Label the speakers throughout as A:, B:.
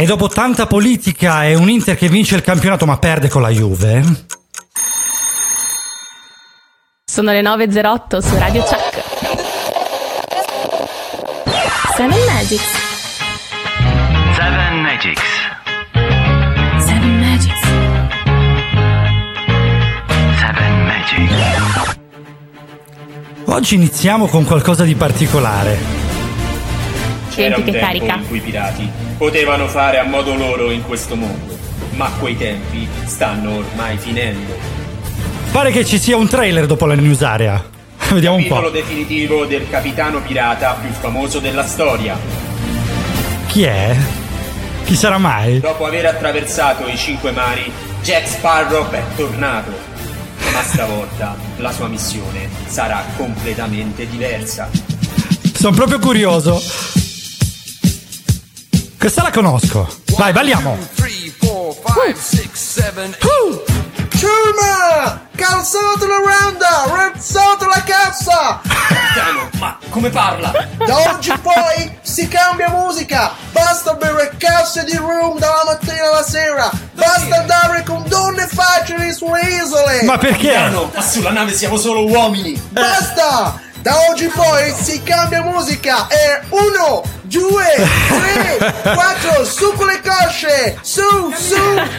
A: E dopo tanta politica e un Inter che vince il campionato ma perde con la Juve.
B: Sono le 9.08 su Radio Chuck. Seven Magics.
C: Seven Magics.
B: Seven Magics.
C: Seven Magics.
A: Oggi iniziamo con qualcosa di particolare.
D: C'era
B: Senti
D: un
B: che
D: tempo
B: carica.
D: in cui i pirati potevano fare a modo loro in questo mondo, ma quei tempi stanno ormai finendo.
A: Pare che ci sia un trailer dopo la news area. Vediamo un
D: Titolo
A: po'.
D: definitivo del capitano pirata più famoso della storia.
A: Chi è? Chi sarà mai?
D: Dopo aver attraversato i cinque mari, Jack Sparrow è tornato. Ma stavolta la sua missione sarà completamente diversa.
A: Sono proprio curioso. Questa la conosco. Vai, balliamo.
E: seven,
F: Ciurma! Calzato la rounda! Rezzato la cassa!
D: Capitano, ma come parla?
F: Da oggi in poi si cambia musica! Basta bere casse di rum dalla mattina alla sera! Basta andare con donne facili sulle isole!
A: Ma perché?
D: Capitano, ma sulla nave siamo solo uomini.
F: Basta! Da oggi in poi si cambia musica e uno, due, tre, quattro, su con le cosce! Su, su!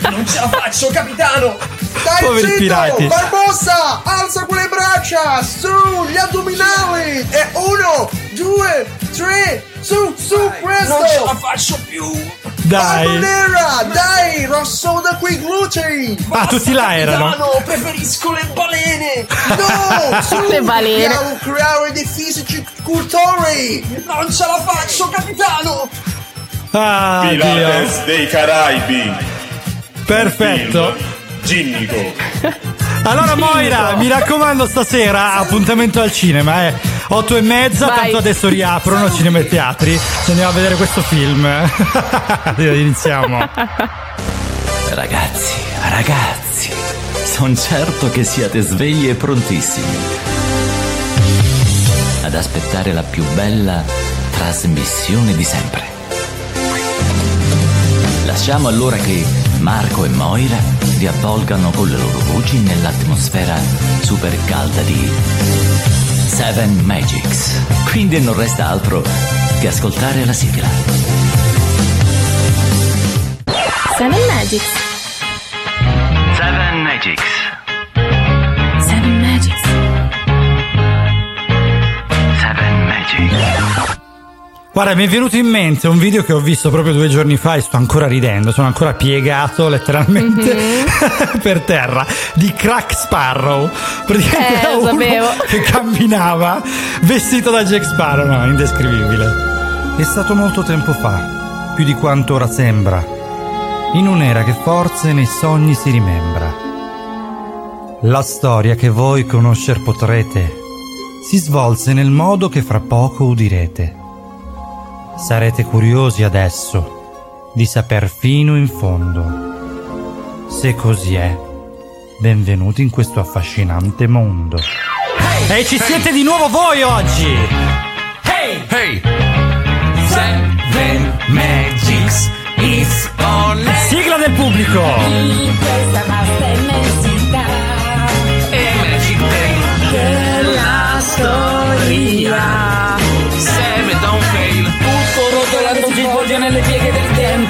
D: Non ce la faccio, capitano!
F: Stai
A: Poveri
F: zitto!
A: pirati.
F: Barbossa! Alza quelle braccia! Su! Gli addominali! E uno, due, tre, su, su, presto!
D: Non ce la faccio più!
A: Dai.
F: nera! Dai! Rassoda quei glutei!
A: Ah, tutti là erano.
D: Capitano, preferisco le balene!
F: No! Su!
B: Le balene.
F: Dobbiamo creare dei fisici cultori!
D: Non ce la faccio, capitano!
A: Ah, Dio.
G: Pirates dei Caraibi.
A: Perfetto.
G: Ginnico.
A: Allora Moira, mi raccomando stasera appuntamento al cinema, eh. 8 e mezza,
B: Vai.
A: tanto adesso riaprono cinema e teatri. Ci andiamo a vedere questo film. Iniziamo.
H: Ragazzi, ragazzi, sono certo che siate svegli e prontissimi ad aspettare la più bella trasmissione di sempre. Lasciamo allora che Marco e Moira vi avvolgano con le loro voci nell'atmosfera super calda di Seven Magics. Quindi non resta altro che ascoltare la sigla.
B: Seven Magics.
C: Seven Magics.
B: Seven Magics.
C: Seven Magics.
A: Guarda, mi è venuto in mente un video che ho visto proprio due giorni fa e sto ancora ridendo, sono ancora piegato letteralmente per terra, di Crack Sparrow. Praticamente
B: Eh,
A: uno
B: sapevo.
A: che camminava vestito da Jack Sparrow, no, indescrivibile. È stato molto tempo fa, più di quanto ora sembra, in un'era che forse nei sogni si rimembra. La storia che voi conoscer potrete si svolse nel modo che fra poco udirete. Sarete curiosi adesso di saper fino in fondo. Se così è, benvenuti in questo affascinante mondo. E ci siete di nuovo voi oggi! Hey!
E: hey! Seven Magics is on
A: Sigla del pubblico!
I: In questa vasta immensità
E: e Magic Day.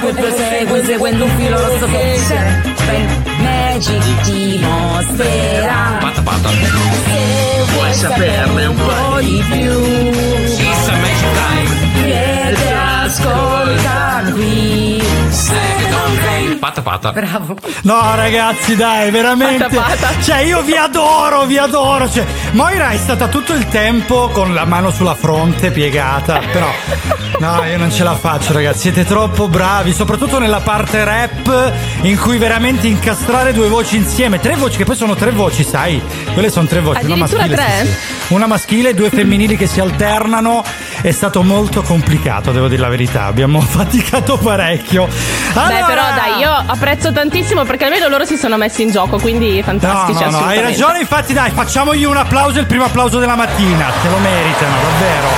I: Del tempo e prosegue seguendo un filo rosso che c'è Magic ti mostrerà
E: Pata pata.
I: Se vuoi saperne un po' di più
E: It's a Magic Time.
I: Vieni ascolta qui.
E: Pata pata.
I: Bravo
A: No ragazzi dai, veramente...
B: Pata, pata.
A: Cioè io vi adoro, vi adoro! Cioè, Moira è stata tutto il tempo con la mano sulla fronte piegata, però... No, io non ce la faccio ragazzi, siete troppo bravi, soprattutto nella parte rap in cui veramente incastrare due voci insieme, tre voci che poi sono tre voci, sai? Quelle sono tre voci, una
B: Addirittura
A: maschile,
B: tre?
A: sì, sì. una maschile e due femminili che si alternano, è stato molto complicato, devo dire la verità, abbiamo faticato parecchio.
B: Beh,
A: Allora-
B: però dai, io apprezzo tantissimo perché almeno loro si sono messi in gioco, quindi
A: No,
B: fantastici.
A: no, no, hai
B: assolutamente.
A: ragione, infatti dai, facciamogli un applauso, il primo applauso della mattina, te lo meritano, davvero.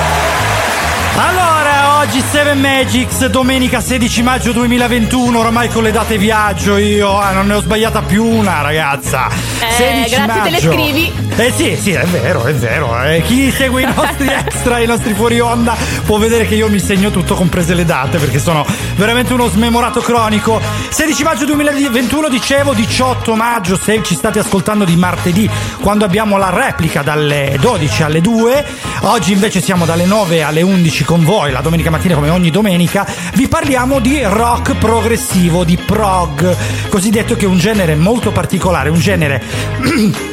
A: Allora, Oggi 7 Magics, domenica 16 maggio 2021, oramai con le date viaggio io, ah, non ne ho sbagliata più una ragazza.
B: Eh,
A: 16
B: grazie, te le
A: maggio.
B: scrivi.
A: Eh sì, sì, è vero, è vero. eh. Chi segue i nostri extra, i nostri fuori onda, può vedere che io mi segno tutto, comprese le date, perché sono veramente uno smemorato cronico. 16 maggio 2021, dicevo, 18 maggio, se ci state ascoltando di martedì, quando abbiamo la replica dalle 12 alle 2. Oggi invece siamo dalle 9 alle 11 con voi, la domenica mattina come ogni domenica. Vi parliamo di rock progressivo, di prog, cosiddetto che è un genere molto particolare, un genere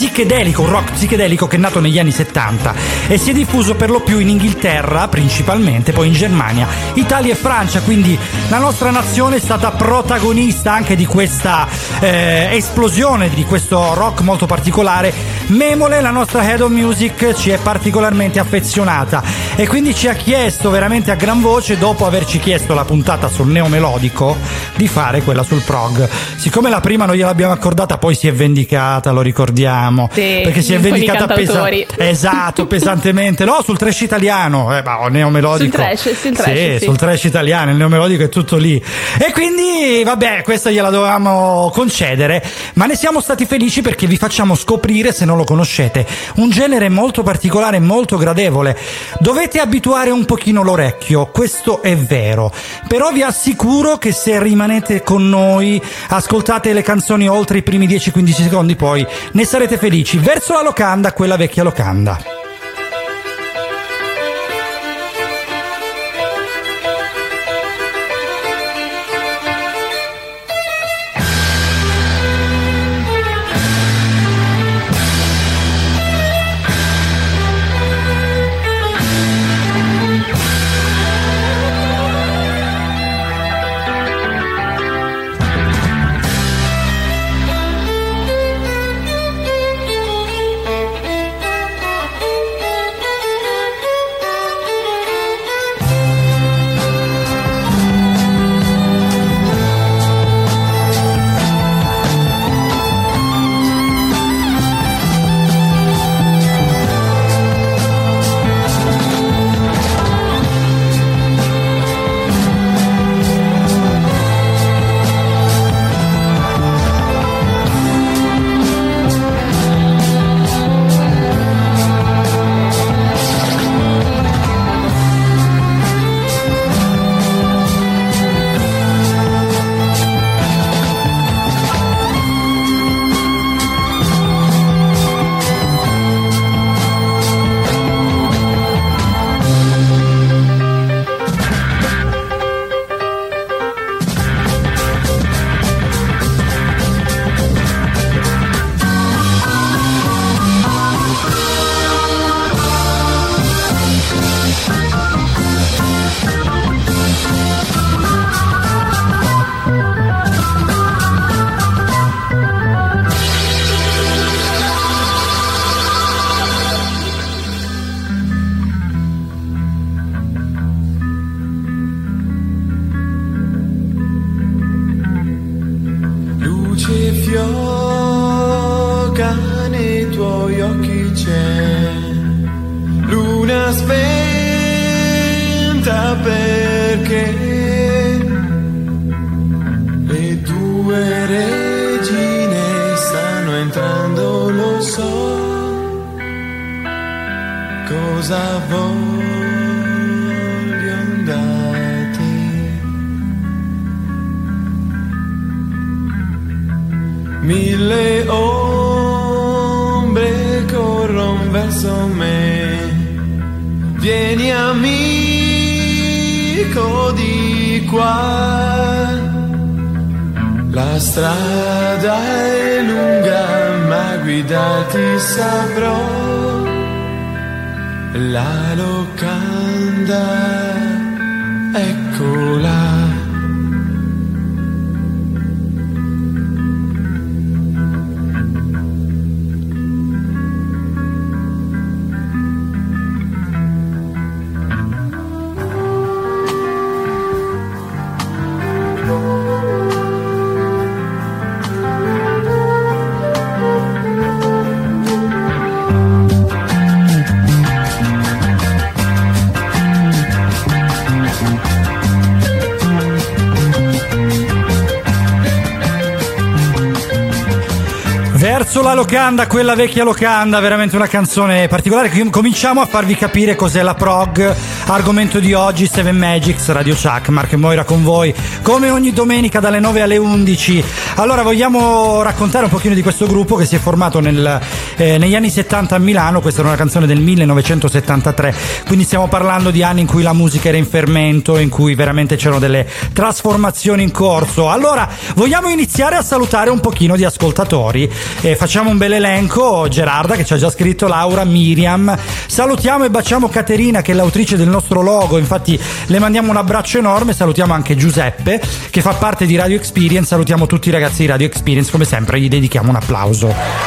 A: psichedelico, un rock psichedelico che è nato negli anni 70 e si è diffuso per lo più in Inghilterra principalmente, poi in Germania, Italia e Francia, quindi la nostra nazione è stata protagonista anche di questa eh, esplosione, di questo rock molto particolare. Memole, la nostra head of music, ci è particolarmente affezionata e quindi ci ha chiesto veramente a gran voce, dopo averci chiesto la puntata sul neomelodico, di fare quella sul prog. Siccome la prima non gliel'abbiamo accordata, poi si è vendicata, lo ricordiamo.
B: Sì,
A: perché si è vendicata
B: cantautori.
A: Esatto, pesantemente. No, sul trash italiano, eh, ma neomelodico.
B: Sul trash, sul trash,
A: Sì,
B: sì.
A: sul trash italiano, il neomelodico è tutto lì. E quindi, vabbè, questa gliela dovevamo concedere, ma ne siamo stati felici perché vi facciamo scoprire, se non lo conoscete, un genere molto particolare, molto gradevole. Dovete abituare un pochino l'orecchio, questo è vero. Però vi assicuro che se rimanete con noi, ascoltate le canzoni oltre i primi 10-15 secondi, poi ne sarete felici. Verso la locanda, quella vecchia locanda.
J: Locanda,
A: quella vecchia locanda, veramente una canzone particolare. Com- Cominciamo a farvi capire cos'è la prog. Argomento di oggi, Seven Magics, Radio Chuck, Marco e Moira con voi, come ogni domenica dalle 9 alle 11. Allora, vogliamo raccontare un pochino di questo gruppo che si è formato nel, eh, negli anni 70 a Milano. Questa era una canzone del 1973, quindi stiamo parlando di anni in cui la musica era in fermento, in cui veramente c'erano delle trasformazioni in corso. Allora, vogliamo iniziare a salutare un pochino di ascoltatori. Eh, facciamo un bel elenco. Gerarda che ci ha già scritto, Laura, Miriam. Salutiamo e baciamo Caterina che è l'autrice del nostro logo. Infatti le mandiamo un abbraccio enorme. Salutiamo anche Giuseppe che fa parte di Radio Experience. Salutiamo tutti i ragazzi di Radio Experience. Come sempre gli dedichiamo un applauso.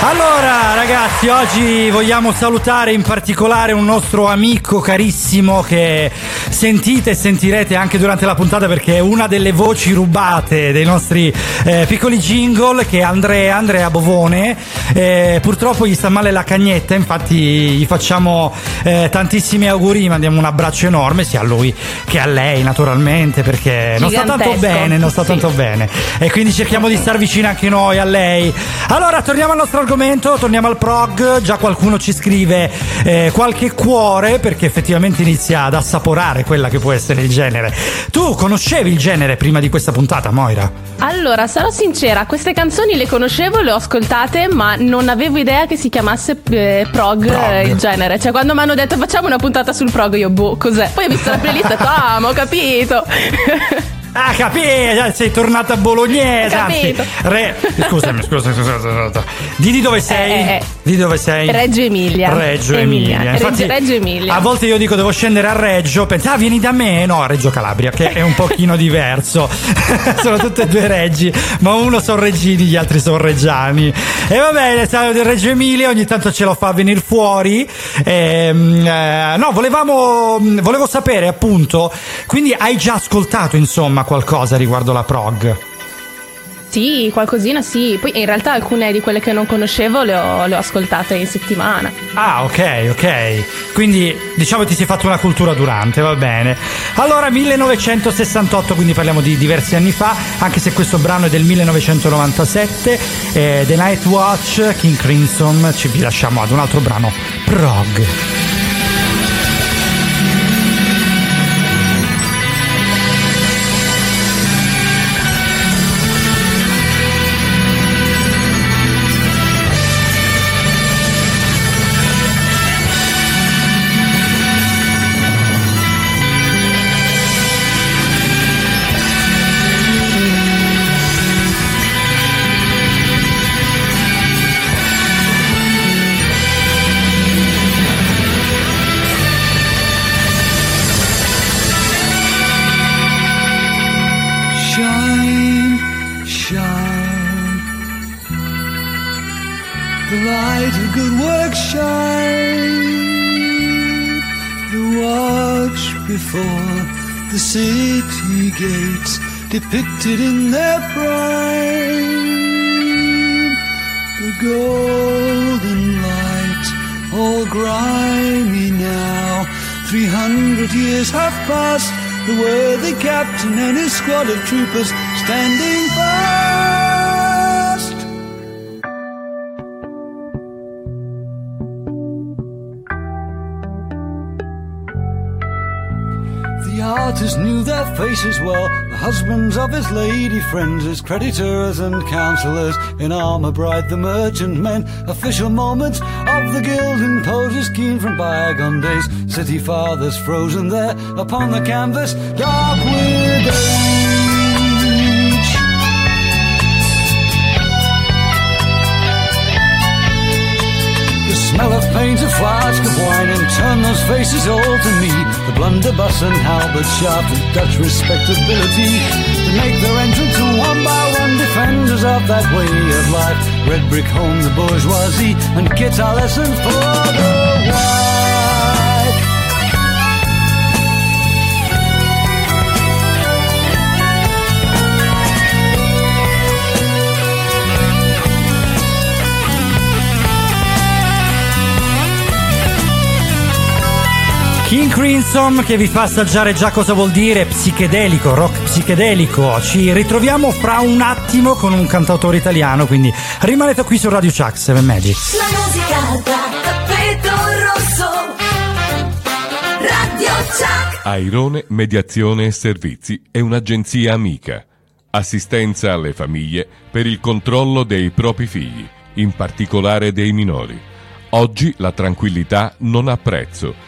A: Allora ragazzi, oggi vogliamo salutare in particolare un nostro amico carissimo che sentite e sentirete anche durante la puntata perché è una delle voci rubate dei nostri eh, piccoli jingle che è Andrea, Andrea Bovone. Eh, purtroppo gli sta male la cagnetta, infatti gli facciamo eh, tantissimi auguri, mandiamo un abbraccio enorme sia a lui che a lei naturalmente perché non sta tanto
B: Gigantesco.
A: bene, non sta
B: Sì.
A: tanto bene e quindi cerchiamo di star vicini anche noi a lei. Allora, torniamo al nostro argomento, torniamo al prog. Già qualcuno ci scrive eh, qualche cuore perché effettivamente inizia ad assaporare quella che può essere il genere. Tu conoscevi il genere prima di questa puntata, Moira?
B: Allora, sarò sincera, queste canzoni le conoscevo, le ho ascoltate, ma non avevo idea che si chiamasse eh, prog, eh, il genere. Cioè, quando mi hanno detto facciamo una puntata sul prog, io boh, cos'è? Poi ho visto la playlist e ho detto, ah, ma ho capito.
A: Ah, capito, sei tornata bolognese. Anzi, re... Scusami, scusa, scusa, scusa, scusa. Di di dove sei?
B: Eh, eh.
A: Di dove sei?
B: Reggio Emilia.
A: Reggio Emilia.
B: Reggio-
A: Infatti,
B: Reggio Emilia.
A: A volte io dico devo scendere a Reggio, pensa, ah, vieni da me. No, a Reggio Calabria, che è un pochino diverso. sono tutte e due reggi, ma uno sono reggini, gli altri sono reggiani. E va bene, sai, del Reggio Emilia ogni tanto ce lo fa venire fuori. Ehm, eh, no, volevamo, volevo sapere appunto, quindi hai già ascoltato insomma qualcosa riguardo la prog?
B: Sì, qualcosina sì. Poi in realtà alcune di quelle che non conoscevo le ho, le ho ascoltate in settimana.
A: Ah, ok, ok. Quindi diciamo ti sei fatto una cultura durante, va bene. Allora, 1968, quindi parliamo di diversi anni fa, anche se questo brano è del 1997, eh, The Night Watch, King Crimson, ci vi lasciamo ad un altro brano, Prog.
J: Squad of troopers standing fast. The artist knew their faces well, the husbands of his lady friends, his creditors and counselors, in armor bright the merchant men, official moments of the guild imposers keen from bygone days, city fathers frozen there upon the canvas, dark with smell of paint, a flask of wine, and turn those faces all to me. The blunderbuss and halberd shaft of Dutch respectability. To make their entrance one by one defenders of that way of life. Red brick home, the bourgeoisie, and guitar lessons for the wife.
A: King Crimson che vi fa assaggiare già cosa vuol dire psichedelico, rock psichedelico. Ci ritroviamo fra un attimo con un cantautore italiano, quindi rimanete qui su Radio Chuck 7 Magic.
K: La musica da tappeto rosso. Radio Chuck.
L: Airone Mediazione e Servizi è un'agenzia amica. Assistenza alle famiglie per il controllo dei propri figli, in particolare dei minori. Oggi la tranquillità non ha prezzo.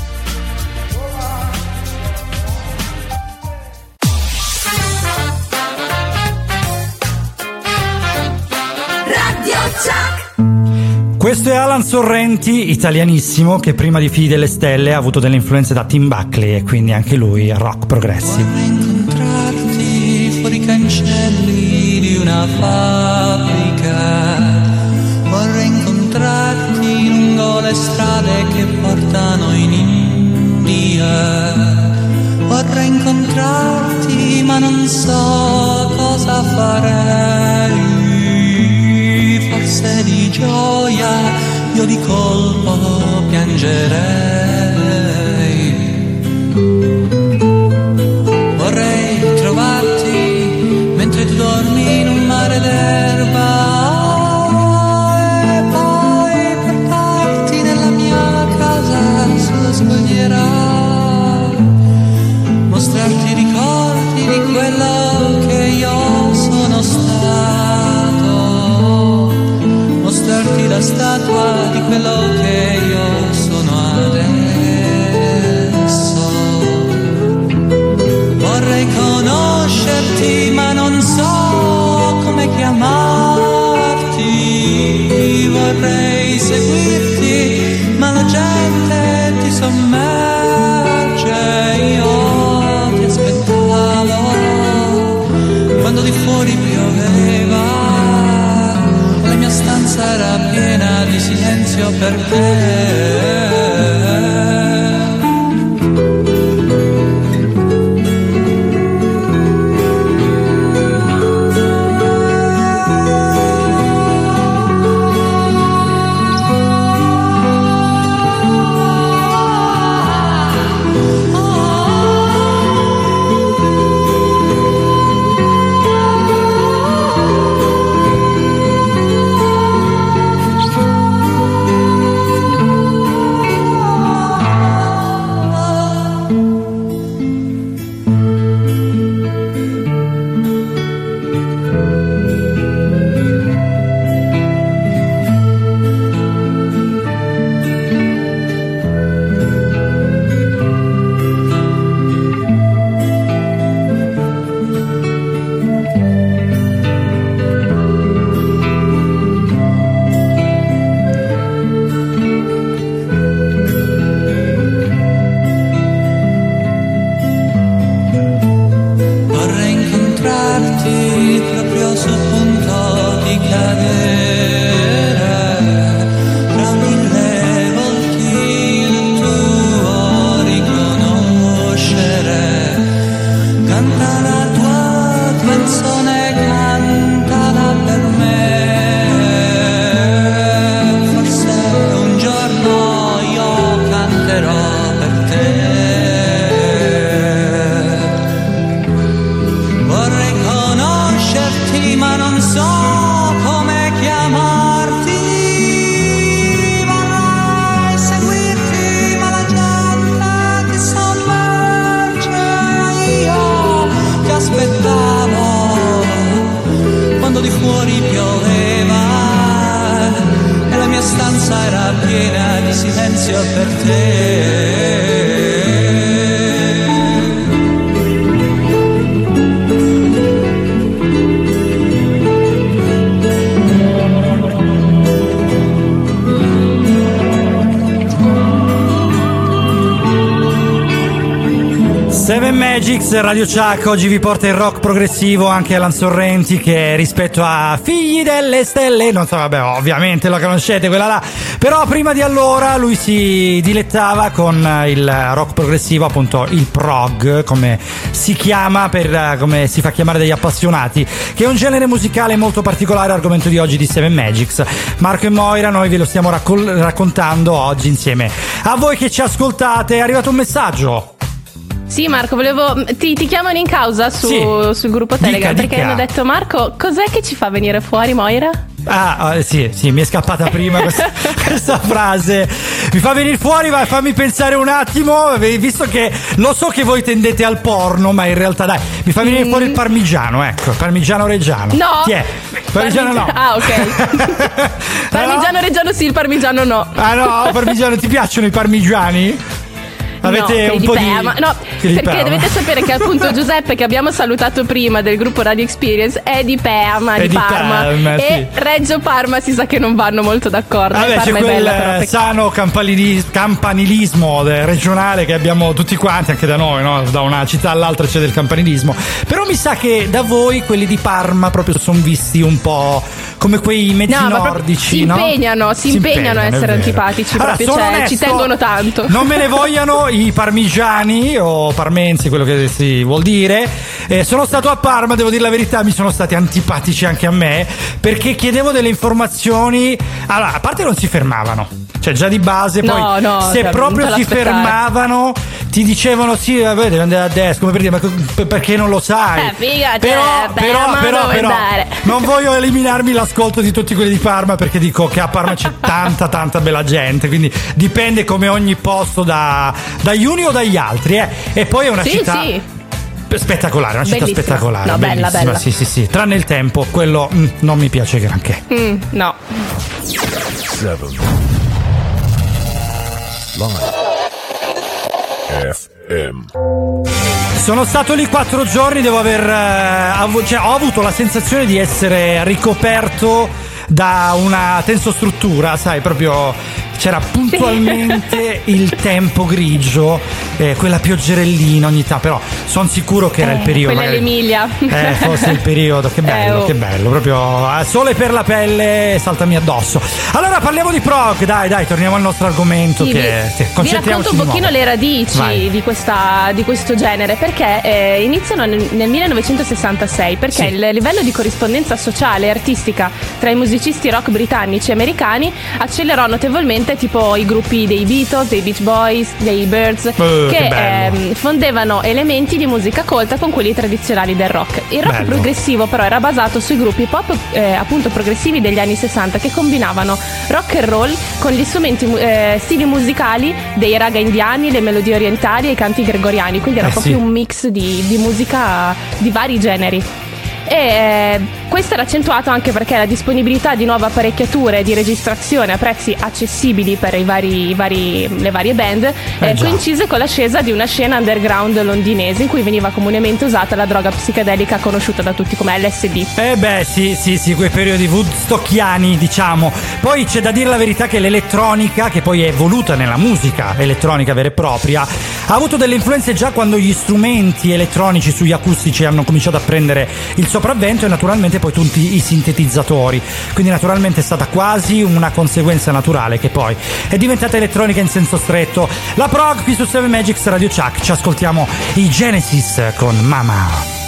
A: Questo è Alan Sorrenti, italianissimo, che prima di Figli delle Stelle ha avuto delle influenze da Tim Buckley e quindi anche lui rock progressive.
M: incontrarti fuori i cancelli di una fabbrica. Vorrei incontrarti lungo le strade che portano in India. Vorrei incontrarti ma non so cosa farei. Forse di gioia io di colpo piangerei. Statua di quello
A: Radio Chuck oggi vi porta il rock progressivo anche Alan Sorrenti che rispetto a Figli delle Stelle, non so, vabbè, ovviamente lo conoscete quella là, però prima di allora lui si dilettava con il rock progressivo, appunto il prog, come si chiama, per, come si fa chiamare dagli appassionati, che è un genere musicale molto particolare, argomento di oggi di Seven Magics. Marco e Moira, noi ve lo stiamo raccol- raccontando oggi insieme a voi che ci ascoltate. È arrivato un messaggio.
B: Sì, Marco, volevo. Ti, ti chiamano in causa su-
A: Sì.
B: sul gruppo
A: Dica,
B: Telegram perché
A: dica.
B: hanno detto: Marco, cos'è che ci fa venire fuori, Moira?
A: Ah, eh, sì, sì, mi è scappata prima questa, questa frase. Mi fa venire fuori, ma fammi pensare un attimo, visto che lo so che voi tendete al porno, ma in realtà dai, mi fa venire fuori il parmigiano, ecco, parmigiano reggiano.
B: Mm. No!
A: Chi è? Parmigiano no.
B: Ah, ok. parmigiano reggiano sì, il parmigiano no.
A: Ah no, parmigiano, ti piacciono i parmigiani? Avete
B: no,
A: un po' di
B: Perma. No,
A: quelli di
B: perché
A: Perma.
B: dovete sapere che appunto Giuseppe che abbiamo salutato prima del gruppo Radio Experience è di Perma,
A: È
B: di,
A: di
B: Parma
A: Parma,
B: e Reggio Parma si sa che non vanno molto d'accordo.
A: Vabbè, c'è
B: Parma è
A: quel
B: bella però.
A: sano campanilis- campanilismo regionale che abbiamo tutti quanti, anche da noi, no? da una città all'altra c'è del campanilismo. Però mi sa che da voi quelli di Parma proprio sono visti un po' come quei mezzi
B: No,
A: nordici,
B: si
A: no?
B: impegnano, si, impegnano a essere antipatici,
A: Allora,
B: proprio, cioè, ci
A: onesto,
B: tengono tanto.
A: Non me ne vogliano i parmigiani o parmensi, quello che si vuol dire. Eh, sono stato a Parma, devo dire la verità, mi sono stati antipatici anche a me perché chiedevo delle informazioni. Allora, a parte non si fermavano. Cioè, già di base,
B: No,
A: poi
B: no,
A: se
B: cioè,
A: proprio si fermavano, ti dicevano: Sì, vabbè, devi andare a destra. Come per dire, ma perché non lo sai?
B: Eh, figa,
A: però,
B: cioè,
A: però,
B: Parma
A: però,
B: dove
A: però,
B: andare?
A: non voglio eliminarmi l'ascolto di tutti quelli di Parma perché dico che a Parma c'è tanta tanta bella gente quindi dipende come ogni posto da, dagli uni o dagli altri eh. e poi è una
B: Sì,
A: città
B: sì.
A: spettacolare una città
B: Bellissima.
A: spettacolare
B: No, bella,
A: bellissima,
B: bella.
A: sì sì sì tranne il tempo quello mm, non mi piace granché
B: Mm, no.
G: FM.
A: Sono stato lì quattro giorni, devo aver. eh, cioè, ho avuto la sensazione di essere ricoperto da una tensostruttura, sai, proprio c'era puntualmente il tempo grigio, eh, quella pioggerellina ogni tanto, però sono sicuro che era il
B: Eh,
A: periodo.
B: Quella è
A: magari-
B: l'Emilia.
A: Eh, forse il periodo, che bello,
B: Eh, oh.
A: che bello, proprio eh, sole per la pelle, saltami addosso. Allora parliamo di prog, dai, dai, torniamo al nostro argomento
B: Sì,
A: che sì,
B: vi racconto un pochino le radici di, questa- di questo genere perché eh, iniziano nel, nel 1966 perché il livello di corrispondenza sociale e artistica tra i musicisti rock britannici e americani accelerò notevolmente tipo i gruppi dei Beatles, dei Beach Boys, dei Birds
A: Eh, che
B: che ehm, fondevano elementi di musica colta con quelli tradizionali del rock. Il rock
A: Bello.
B: progressivo però era basato sui gruppi pop eh, appunto progressivi degli anni 60 che combinavano rock and roll con gli strumenti eh, stili musicali dei raga indiani, le melodie orientali e i canti gregoriani, quindi era
A: Eh,
B: proprio
A: sì.
B: un mix di, di musica di vari generi. E eh, questo era accentuato anche perché la disponibilità di nuove apparecchiature di registrazione a prezzi accessibili per i vari, i vari- le varie band eh,
A: già.
B: coincise con l'ascesa di una scena underground londinese in cui veniva comunemente usata la droga psichedelica conosciuta da tutti come LSD.
A: Eh beh, sì, sì, sì, quei periodi woodstockiani, diciamo. Poi c'è da dire la verità che l'elettronica, che poi è evoluta nella musica elettronica vera e propria, ha avuto delle influenze già quando gli strumenti elettronici sugli acustici hanno cominciato a prendere il sopravvento e naturalmente poi tutti i sintetizzatori. Quindi naturalmente è stata quasi una conseguenza naturale che poi è diventata elettronica in senso stretto. La prog qui su 7 Magics Radio Chuck, ci ascoltiamo i Genesis con Mama.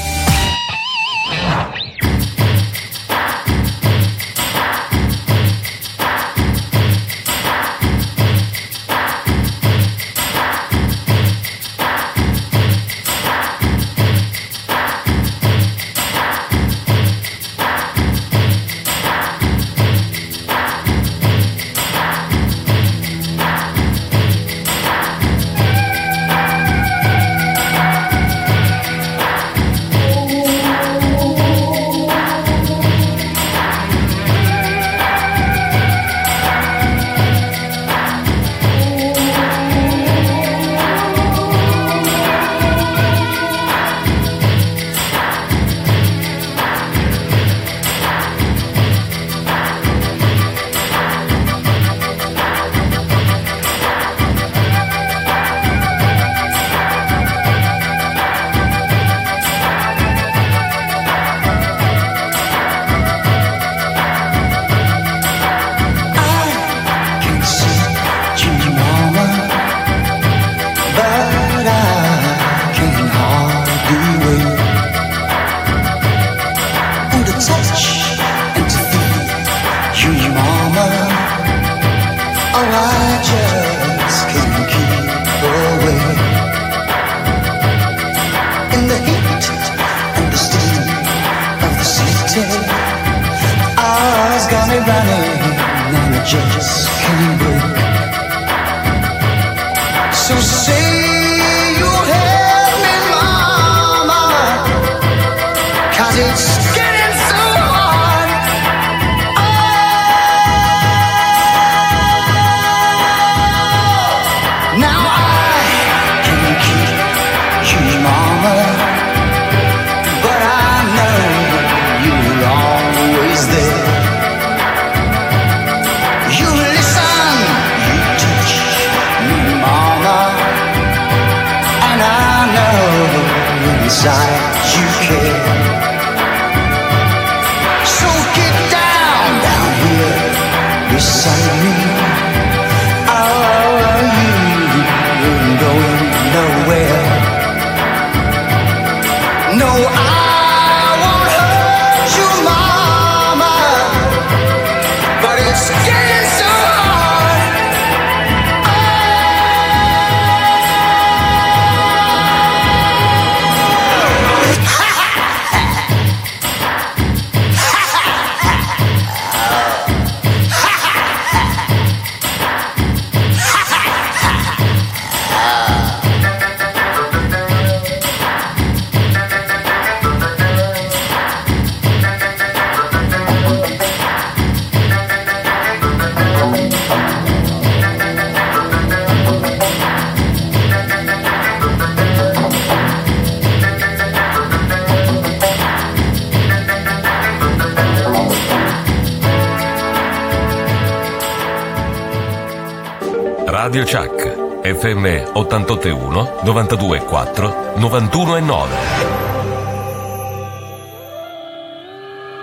N: Radio Chuck, FM 881 924 919.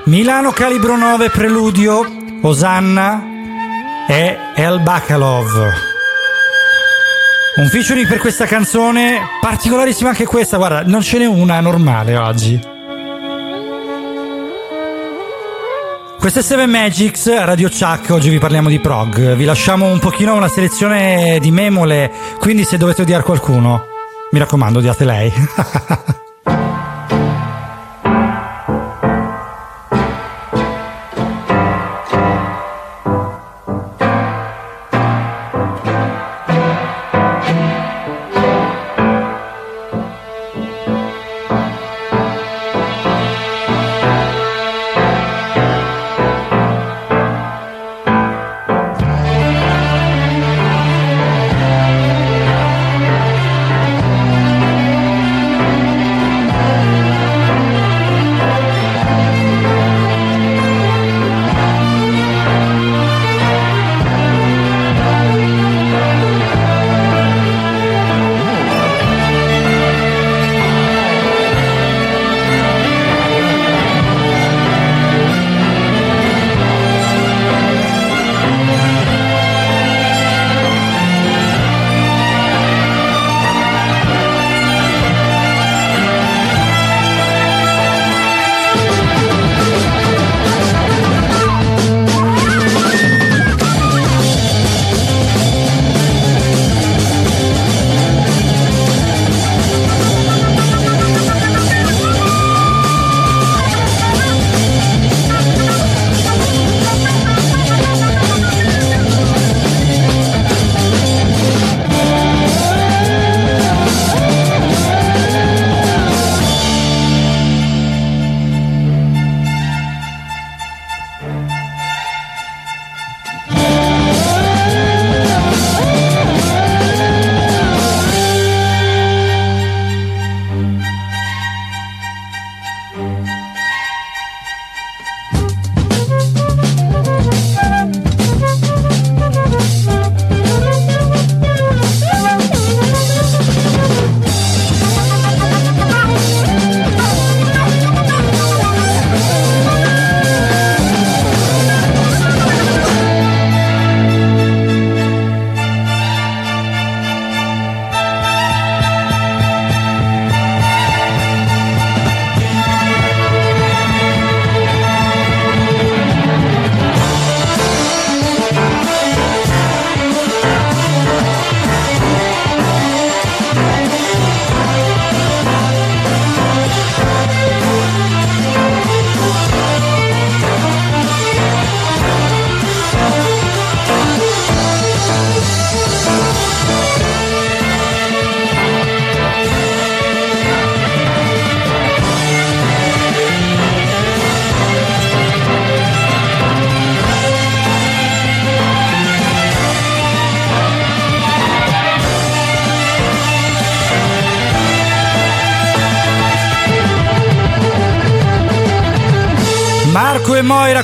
A: Milano Calibro 9 Preludio, Osanna e El Bakalov. Un featuring per questa canzone, particolarissima anche questa, guarda, non ce n'è una normale oggi. Questo è Seven Magics, Radio Chuck, oggi vi parliamo di prog. Vi lasciamo un pochino una selezione di memole, quindi se dovete odiare qualcuno, mi raccomando, odiate lei.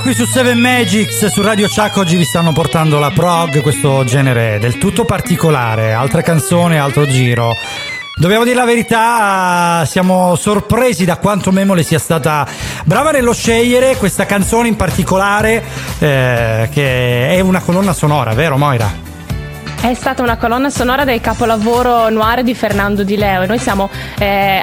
A: qui su 7 Magics su Radio Chuck oggi vi stanno portando la prog, questo genere del tutto particolare, altra canzone, altro giro. Dobbiamo dire la verità, siamo sorpresi da quanto Memole sia stata brava nello scegliere questa canzone in particolare, eh, che è una colonna sonora, vero Moira?
B: È stata una colonna sonora del capolavoro noir di Fernando Di Leo e noi siamo eh,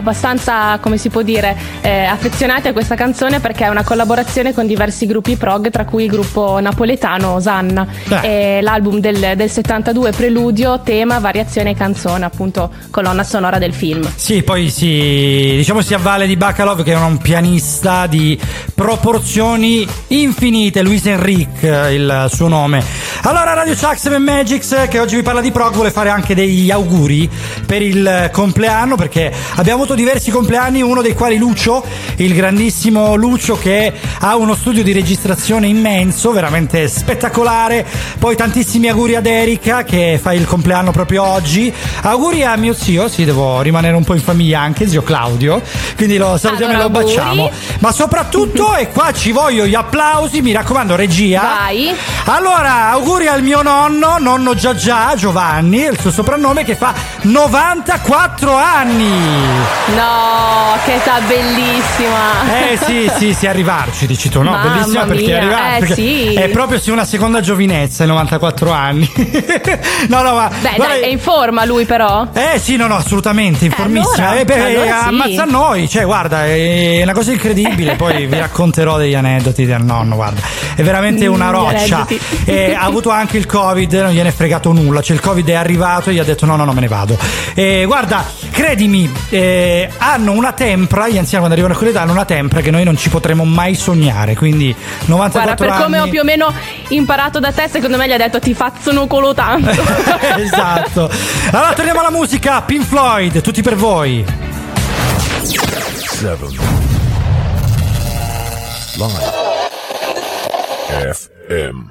B: abbastanza, come si può dire, eh, affezionati a questa canzone perché è una collaborazione con diversi gruppi prog, tra cui il gruppo napoletano Osanna. E l'album del, del 72 Preludio, tema, variazione e canzone, appunto colonna sonora del film.
A: Sì, poi si, diciamo si avvale di Bacalov che è un pianista di proporzioni infinite, Luis Enrique il suo nome. Allora Radio Chuck 7 Magics che oggi vi parla di prog vuole fare anche degli auguri per il compleanno perché abbiamo avuto diversi compleanni, uno dei quali Lucio, il grandissimo Lucio che ha uno studio di registrazione immenso, veramente spettacolare. Poi tantissimi auguri ad Erika che fa il compleanno proprio oggi. Auguri a mio zio, sì, devo rimanere un po' in famiglia anche, zio Claudio. Quindi lo salutiamo
B: Allora,
A: e lo baciamo. Ma soprattutto, e qua ci voglio gli applausi, mi raccomando, regia.
B: Vai.
A: Allora, auguri al mio nonno, nonno Giagià, Giovanni, il suo soprannome, che fa 94 anni.
B: No, che età bellissima!
A: Eh sì, sì, sì, arrivarci, dici tu, no?
B: Mamma
A: Bellissima perché
B: mia,
A: arrivarci.
B: eh,
A: perché
B: sì.
A: È proprio sì una seconda giovinezza, ai 94 anni. no, no, ma.
B: Beh,
A: guarda-
B: dai, è in forma lui però.
A: eh sì, no, no, assolutamente, informissima.
B: allora,
A: eh, beh,
B: allora sì.
A: ammazza noi, cioè, guarda, è una cosa incredibile. Poi vi racconterò degli aneddoti del nonno, guarda, è veramente una roccia. E ha avuto anche il Covid, non gliene è fregato nulla. Cioè, il Covid è arrivato e gli ha detto: no, no, no, me ne vado. E guarda, credimi, eh, hanno una tempra, gli anziani quando arrivano a quell'età hanno una tempra che noi non ci potremo mai sognare. Quindi 94
B: Guarda, per come
A: anni.
B: ho più o meno imparato da te, secondo me gli ha detto ti fazzono colo tanto.
A: esatto. Allora torniamo alla musica, Pink Floyd, tutti per voi.
O: 7 Live FM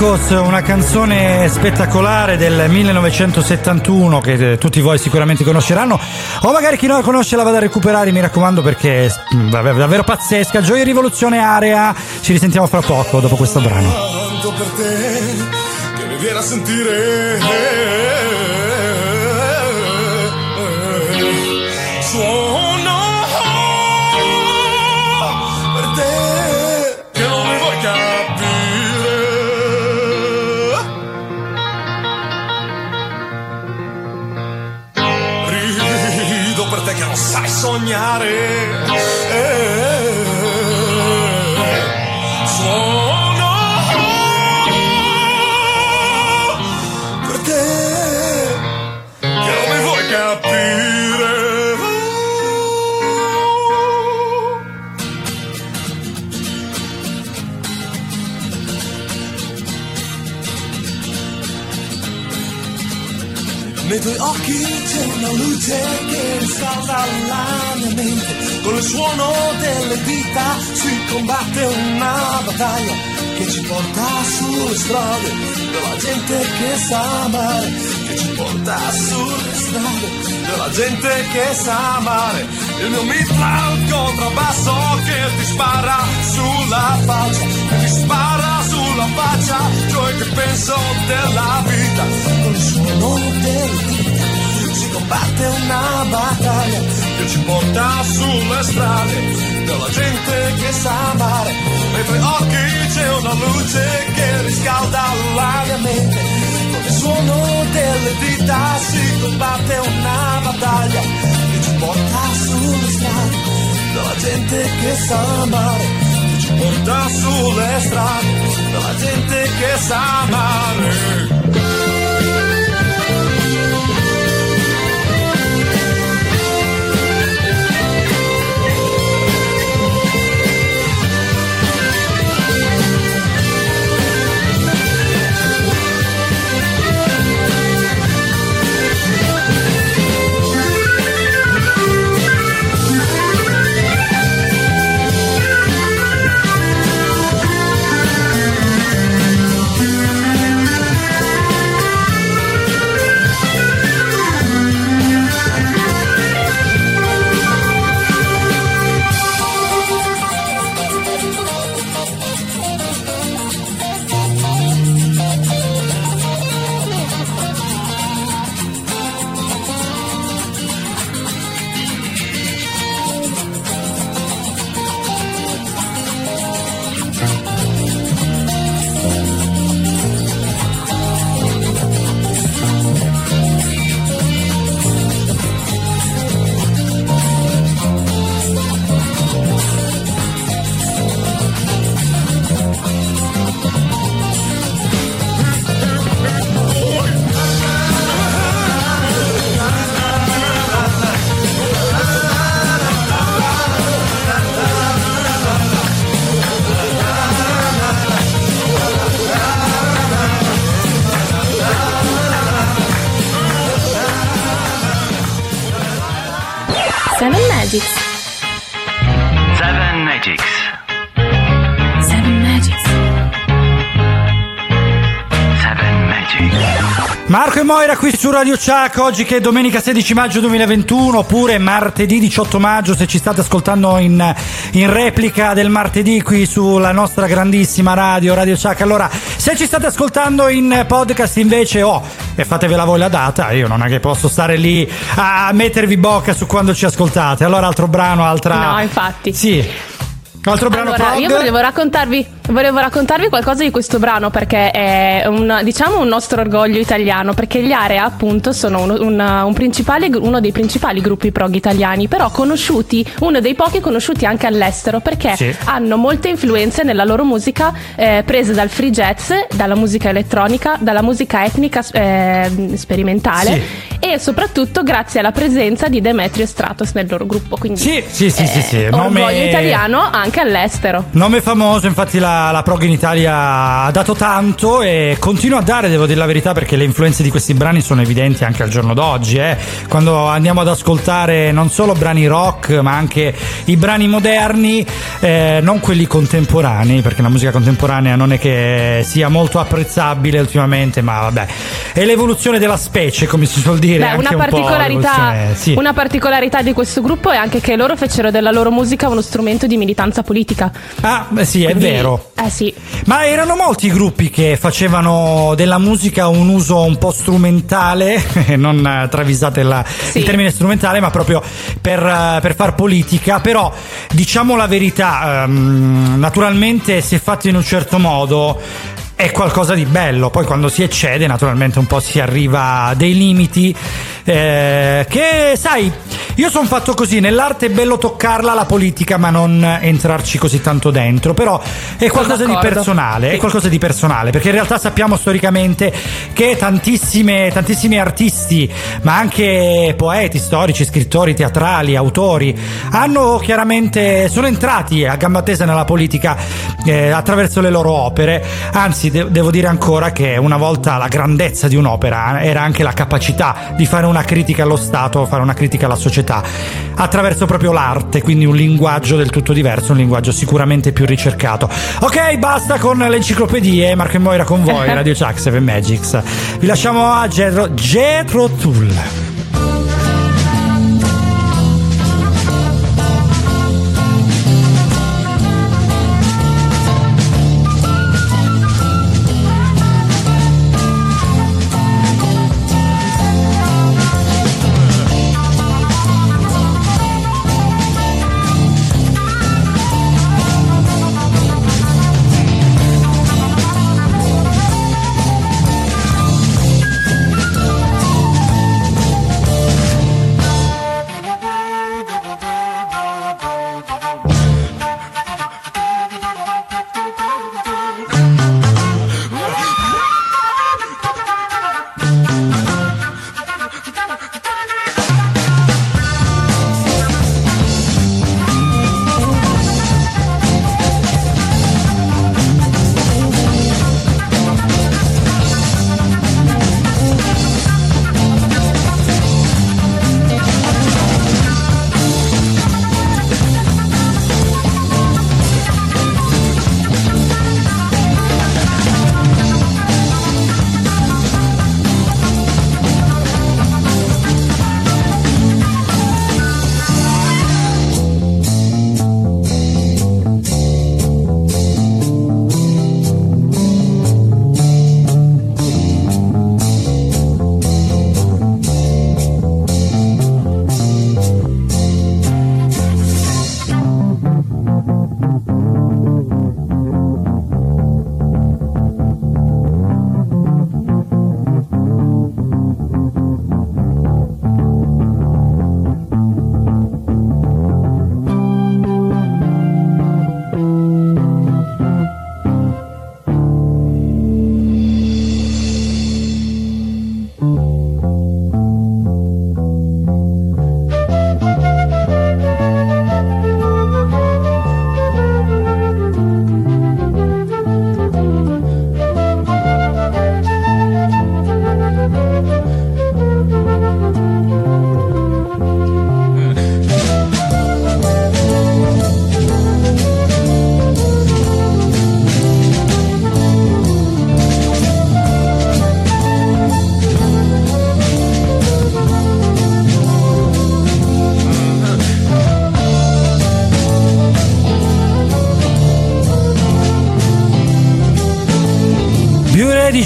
A: Echos, una canzone spettacolare del 1971 che eh, tutti voi sicuramente conosceranno. O magari chi non la conosce la vada a recuperare, mi raccomando, perché è mm, davvero davvero pazzesca. Gioia Rivoluzione Area. Ci risentiamo fra poco dopo questo brano.
O: Tanto per te che mi viene a sentire. Sognare. Una luce che riscalda la mia mente. Con il suono delle dita si combatte una battaglia che ci porta sulle strade della gente che sa amare. Che ci porta sulle strade della gente che sa amare. Il mio mitra è un contrabbasso che ti spara sulla faccia, che ti spara sulla faccia, ciò che penso della vita. Con il suono delle dita combatte una battaglia che ci porta sulle strade della gente che sa amare. Nei occhi c'è una luce che riscalda la mia mente. Con il suono delle dita si combatte una battaglia che ci porta sulle strade della gente che sa amare. Che ci porta sulle strade della gente che sa
A: Moira qui su Radio Chuck, oggi che è domenica 16 maggio 2021 oppure martedì 18 maggio se ci state ascoltando in, in replica del martedì qui sulla nostra grandissima radio Radio Chuck. Allora, se ci state ascoltando in podcast invece oh, e fatevela voi la data, io non è che posso stare lì a mettervi bocca su quando ci ascoltate. Allora altro brano, altra...
B: No, infatti.
A: Sì. Altro brano
B: Allora,
A: prog?
B: io volevo raccontarvi, volevo raccontarvi qualcosa di questo brano perché è un, diciamo un nostro orgoglio italiano perché gli Area appunto sono un, un- uno dei principali gruppi prog italiani però conosciuti, uno dei pochi conosciuti anche all'estero perché
P: Sì.
B: hanno molte influenze nella loro musica eh, prese dal free jazz, dalla musica elettronica, dalla musica etnica eh, sperimentale
P: Sì.
B: e soprattutto grazie alla presenza di Demetrio Stratos nel loro gruppo. Quindi
A: Sì, sì, sì, sì, sì.
B: orgoglio
A: Nome-
B: italiano anche all'estero.
A: Nome famoso, infatti la, la prog in Italia ha dato tanto e continua a dare, devo dire la verità, perché le influenze di questi brani sono evidenti anche al giorno d'oggi. eh. Quando andiamo ad ascoltare non solo brani rock, ma anche i brani moderni, eh, non quelli contemporanei, perché la musica contemporanea non è che sia molto apprezzabile ultimamente, ma vabbè, è l'evoluzione della specie, come si suol dire.
B: Beh, una
A: un
B: particolarità,
A: l'evoluzione- sì.
B: una particolarità di questo gruppo è anche che loro fecero della loro musica uno strumento di militanza politica.
A: Ah, beh, sì, è
B: Quindi-
A: vero.
B: Eh sì.
A: Ma erano molti i gruppi che facevano della musica un uso un po' strumentale, non eh, travisate la- il termine strumentale, ma proprio per, eh, per far politica. Però diciamo la verità, ehm, naturalmente se fatto in un certo modo è qualcosa di bello, poi quando si eccede naturalmente un po' si arriva a dei limiti. Eh, che sai, io sono fatto così, nell'arte è bello toccarla la politica ma non entrarci così tanto dentro, però è qualcosa di personale, è qualcosa di personale, perché in realtà sappiamo storicamente che tantissime, tantissimi artisti, ma anche poeti, storici, scrittori, teatrali, autori, hanno chiaramente, sono entrati a gamba tesa nella politica eh, attraverso le loro opere, anzi de- devo dire ancora che una volta la grandezza di un'opera era anche la capacità di fare una critica allo Stato, fare una critica alla società, attraverso proprio l'arte, quindi un linguaggio del tutto diverso, un linguaggio sicuramente più ricercato. Ok, basta con le enciclopedie, Marco e Moira con voi, Radio Chuck 7 Magics. Vi lasciamo a Jetro, Jetro Tull.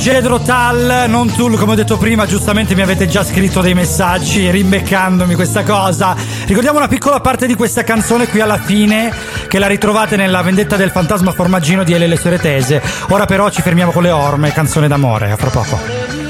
A: Cedro Tal, non Tool, come ho detto prima, giustamente mi avete già scritto dei messaggi rimbeccandomi questa cosa. Ricordiamo una piccola parte di questa canzone qui alla fine, che la ritrovate nella vendetta del fantasma formaggino di Ele e le sue tese. Ora però ci fermiamo con le orme, canzone d'amore, a fra poco.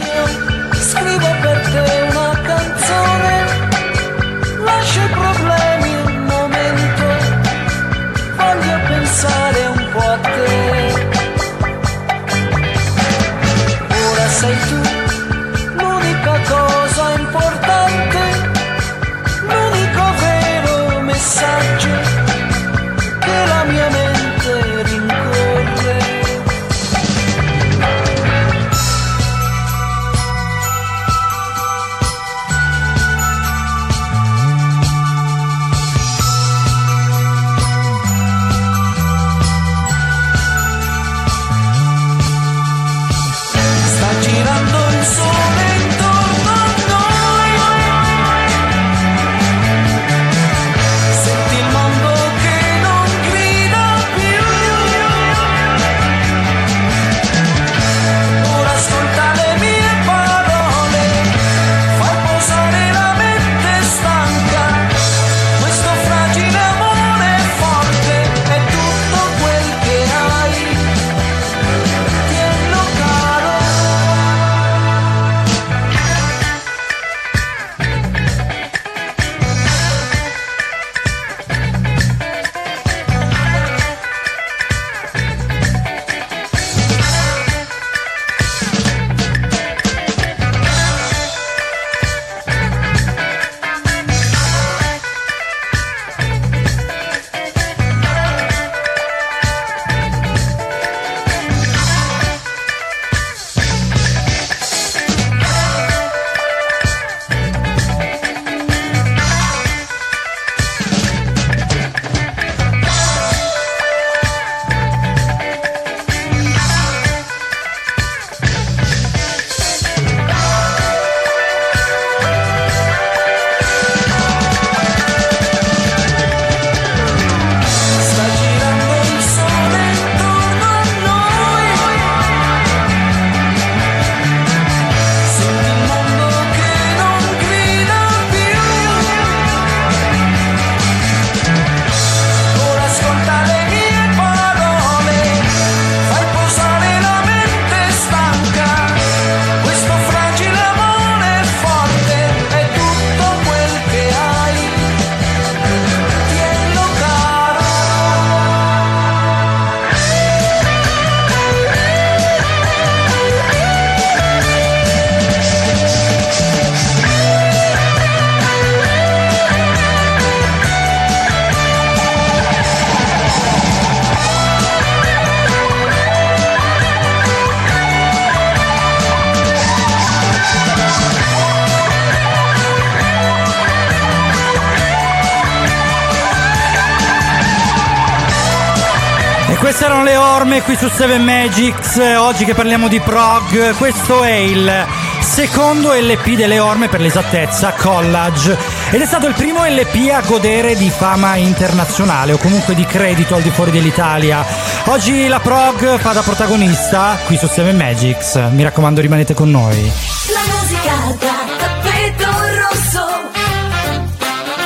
A: Qui su 7 Magics, eh, oggi che parliamo di prog, questo è il secondo LP delle orme per l'esattezza, Collage, ed è stato il primo LP a godere di fama internazionale o comunque di credito al di fuori dell'Italia. Oggi la prog fa da protagonista qui su 7 Magics, mi raccomando rimanete con noi.
K: La musica da tappeto rosso.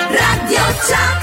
K: Radio Chuck.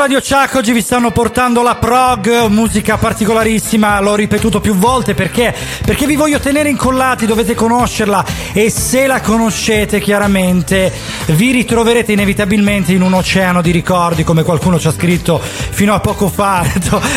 A: Radio Chuck oggi vi stanno portando la prog, musica particolarissima, l'ho ripetuto più volte perché perché vi voglio tenere incollati, dovete conoscerla e se la conoscete chiaramente vi ritroverete inevitabilmente in un oceano di ricordi come qualcuno ci ha scritto fino a poco fa,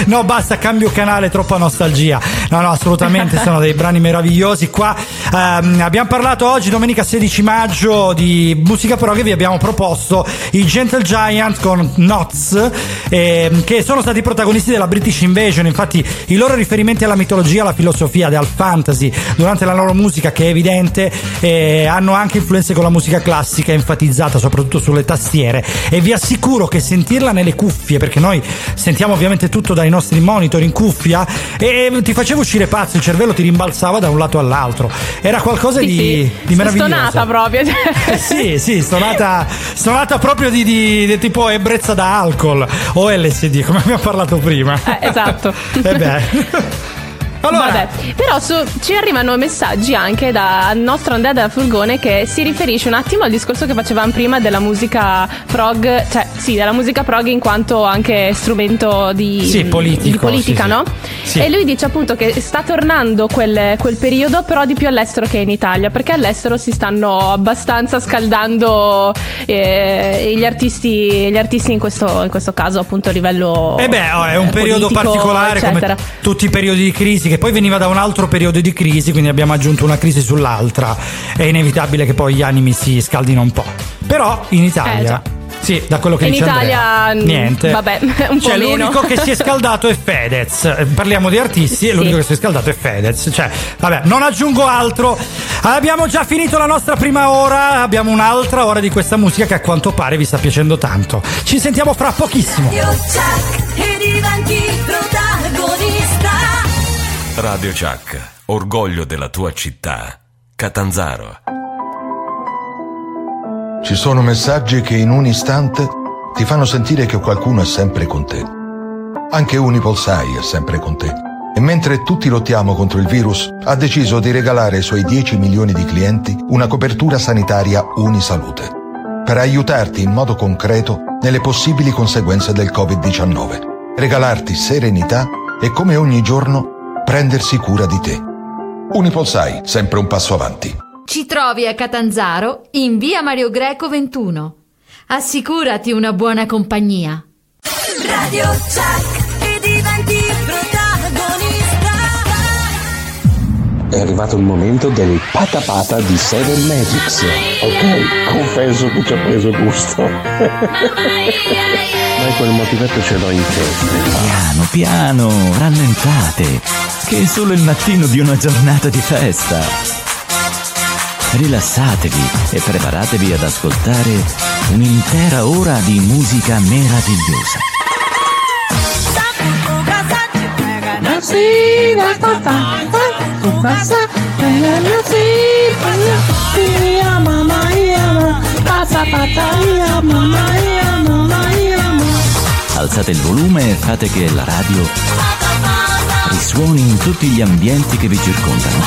A: no basta cambio canale, troppa nostalgia. No no assolutamente sono dei brani meravigliosi. Qua ehm, abbiamo parlato oggi domenica 16 maggio di musica prog e vi abbiamo proposto i Gentle Giant con Nots, ehm, che sono stati protagonisti della British Invasion. Infatti, i loro riferimenti alla mitologia, alla filosofia, al fantasy durante la loro musica, che è evidente, eh, hanno anche influenze con la musica classica, enfatizzata soprattutto sulle tastiere. E vi assicuro che sentirla nelle cuffie, perché noi sentiamo ovviamente tutto dai nostri monitor in cuffia, e ti faceva uscire pazzo, il cervello ti rimbalzava da un lato all'altro. Era qualcosa
B: Sì,
A: di,
B: sì.
A: di meraviglioso.
B: Stonata proprio.
A: Eh sì, sì, stonata, stonata proprio di, di- di tipo ebbrezza da alcol o LSD, come abbiamo parlato prima.
B: Eh, esatto.
A: Eh beh. Allora-
B: Vabbè, però su- ci arrivano messaggi anche dal nostro Andrea della Furgone che si riferisce un attimo al discorso che facevamo prima della musica prog, cioè sì, della musica prog in quanto anche strumento di,
A: Sì, politico,
B: di politica,
A: sì,
B: no?
A: Sì.
B: E lui dice appunto che sta tornando quel, quel periodo, però di più all'estero che in Italia, perché all'estero si stanno abbastanza scaldando eh, gli, artisti, gli artisti in questo, in questo caso appunto a livello
A: Eh beh, oh, è un
B: eh,
A: periodo
B: politico,
A: particolare
B: eccetera.
A: come tutti i periodi di crisi, che poi veniva da un altro periodo di crisi, quindi abbiamo aggiunto una crisi sull'altra. È inevitabile che poi gli animi si scaldino un po'. Però in Italia.
B: Eh.
A: Sì, da quello che
B: In
A: dice
B: Italia,
A: Andrea,
B: mm,
A: niente.
B: vabbè, un po'
A: cioè,
B: meno.
A: l'unico che si è scaldato è Fedez. Eh, Parliamo di artisti e
B: Sì.
A: l'unico che si è scaldato è Fedez. Cioè, vabbè, non aggiungo altro. Abbiamo già finito la nostra prima ora, abbiamo un'altra ora di questa musica che a quanto pare vi sta piacendo tanto. Ci sentiamo fra pochissimo.
K: Radio Chuck e diventi protagonista.
N: Radio Chuck, orgoglio della tua città. Catanzaro.
P: Ci sono messaggi che in un istante ti fanno sentire che qualcuno è sempre con te. Anche Unipolsai è sempre con te. E mentre tutti lottiamo contro il virus, ha deciso di regalare ai suoi 10 milioni di clienti una copertura sanitaria Unisalute. Per aiutarti in modo concreto nelle possibili conseguenze del Covid-19. Regalarti serenità e come ogni giorno prendersi cura di te. Unipolsai, sempre un passo avanti.
Q: Ci trovi a Catanzaro in via Mario Greco 21. Assicurati una buona compagnia.
K: Radio Chuck e diventi protagonista.
R: È arrivato il momento del patapata di Seven Magics. Ok, confesso che ci ho preso gusto. Ma quel motivetto ce l'ho in testa.
H: Piano, piano, rallentate, che è solo il mattino di una giornata di festa. Rilassatevi e preparatevi ad ascoltare un'intera ora di musica meravigliosa. Alzate il volume e fate che la radio risuoni in tutti gli ambienti che vi circondano,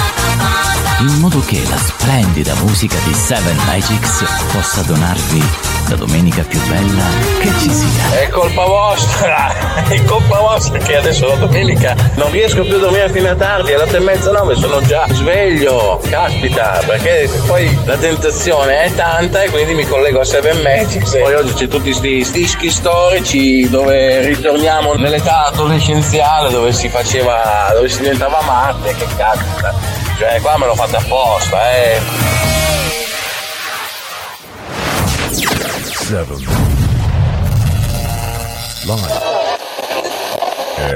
H: in modo che la splendida musica di Seven Magics possa donarvi la domenica più bella che ci sia.
R: È colpa vostra, è colpa vostra che adesso la domenica non riesco più a dormire fino a tardi, alle otto e mezza, nove sono già sveglio, caspita, perché poi la tentazione è tanta e quindi mi collego a Seven Magics. Poi oggi c'è tutti questi dischi storici dove ritorniamo nell'età adolescenziale dove si faceva, dove si diventava matti, che caspita. Cioè qua me l'ho fatta apposta, eh.
G: 7 Live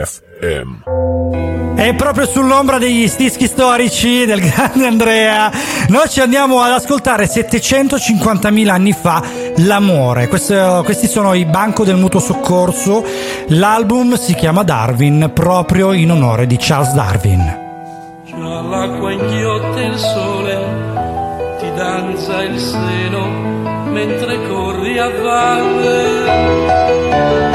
G: FM
A: È proprio sull'ombra degli stischi storici del grande Andrea. Noi ci andiamo ad ascoltare 750.000 anni fa L'amore. Questo- questi sono i Banco del Mutuo Soccorso. L'album si chiama Darwin, proprio in onore di Charles Darwin.
S: Già l'acqua inghiotte il sole, ti danza il seno mentre corri a valle.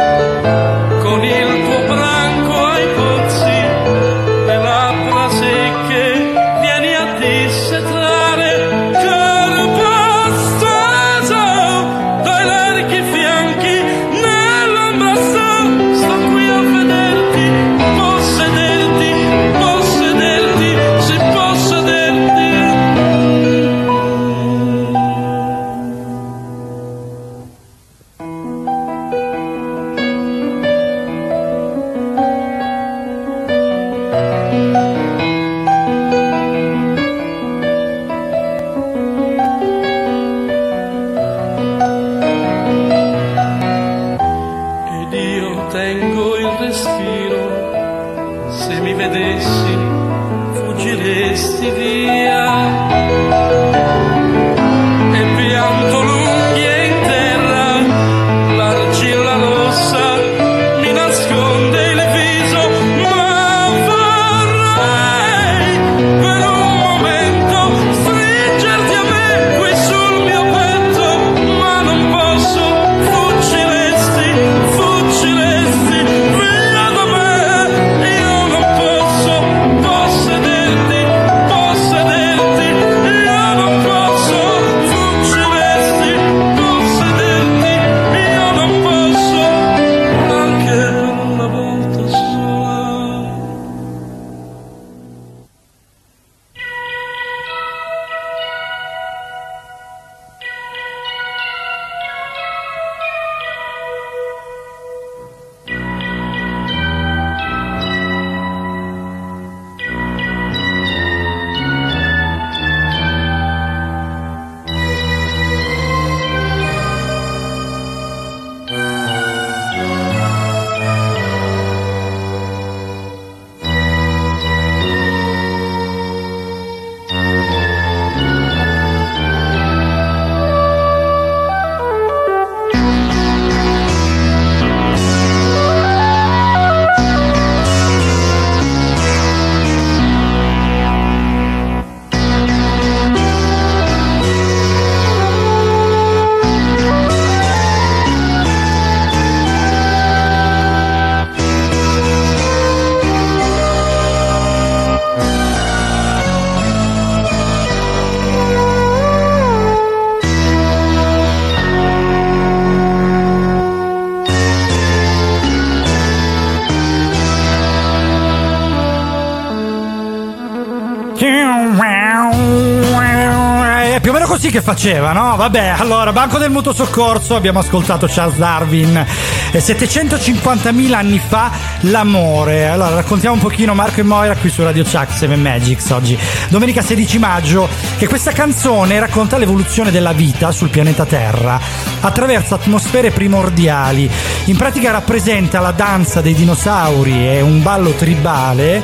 A: Faceva, no? Vabbè, allora, Banco del Mutuo Soccorso, abbiamo ascoltato Charles Darwin. Eh, 750.000 anni fa, l'amore. Allora, raccontiamo un pochino Marco e Moira qui su Radio Chuck 7 Magics oggi. Domenica 16 maggio, che questa canzone racconta l'evoluzione della vita sul pianeta Terra attraverso atmosfere primordiali. In pratica rappresenta la danza dei dinosauri e un ballo tribale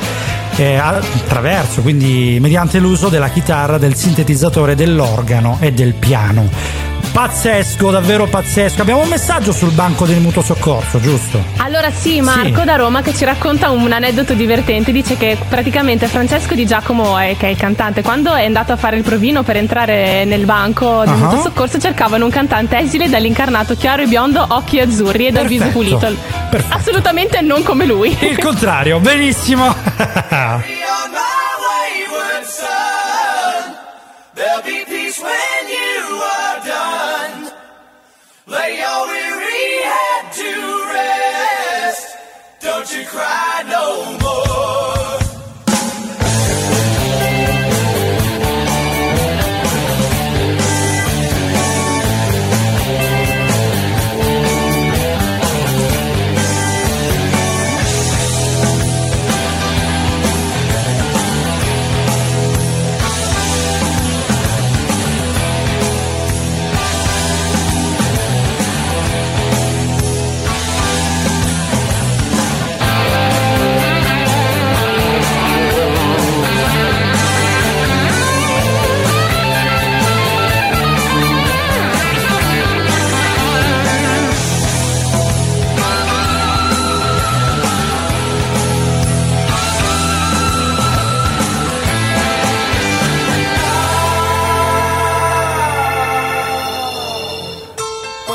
A: eh, attraverso, quindi mediante l'uso della chitarra, del sintetizzatore, dell'organo e del piano. Pazzesco, davvero pazzesco. Abbiamo un messaggio sul banco del mutuo soccorso, giusto?
B: Allora sì, Marco
A: Sì.
B: da Roma che ci racconta un aneddoto divertente, dice che praticamente Francesco Di Giacomo, eh, che è il cantante, quando è andato a fare il provino per entrare nel banco del
A: Ah.
B: mutuo soccorso cercavano un cantante esile dall'incarnato chiaro e biondo, occhi azzurri e dal viso pulito. Assolutamente non come lui.
A: Il contrario, benissimo.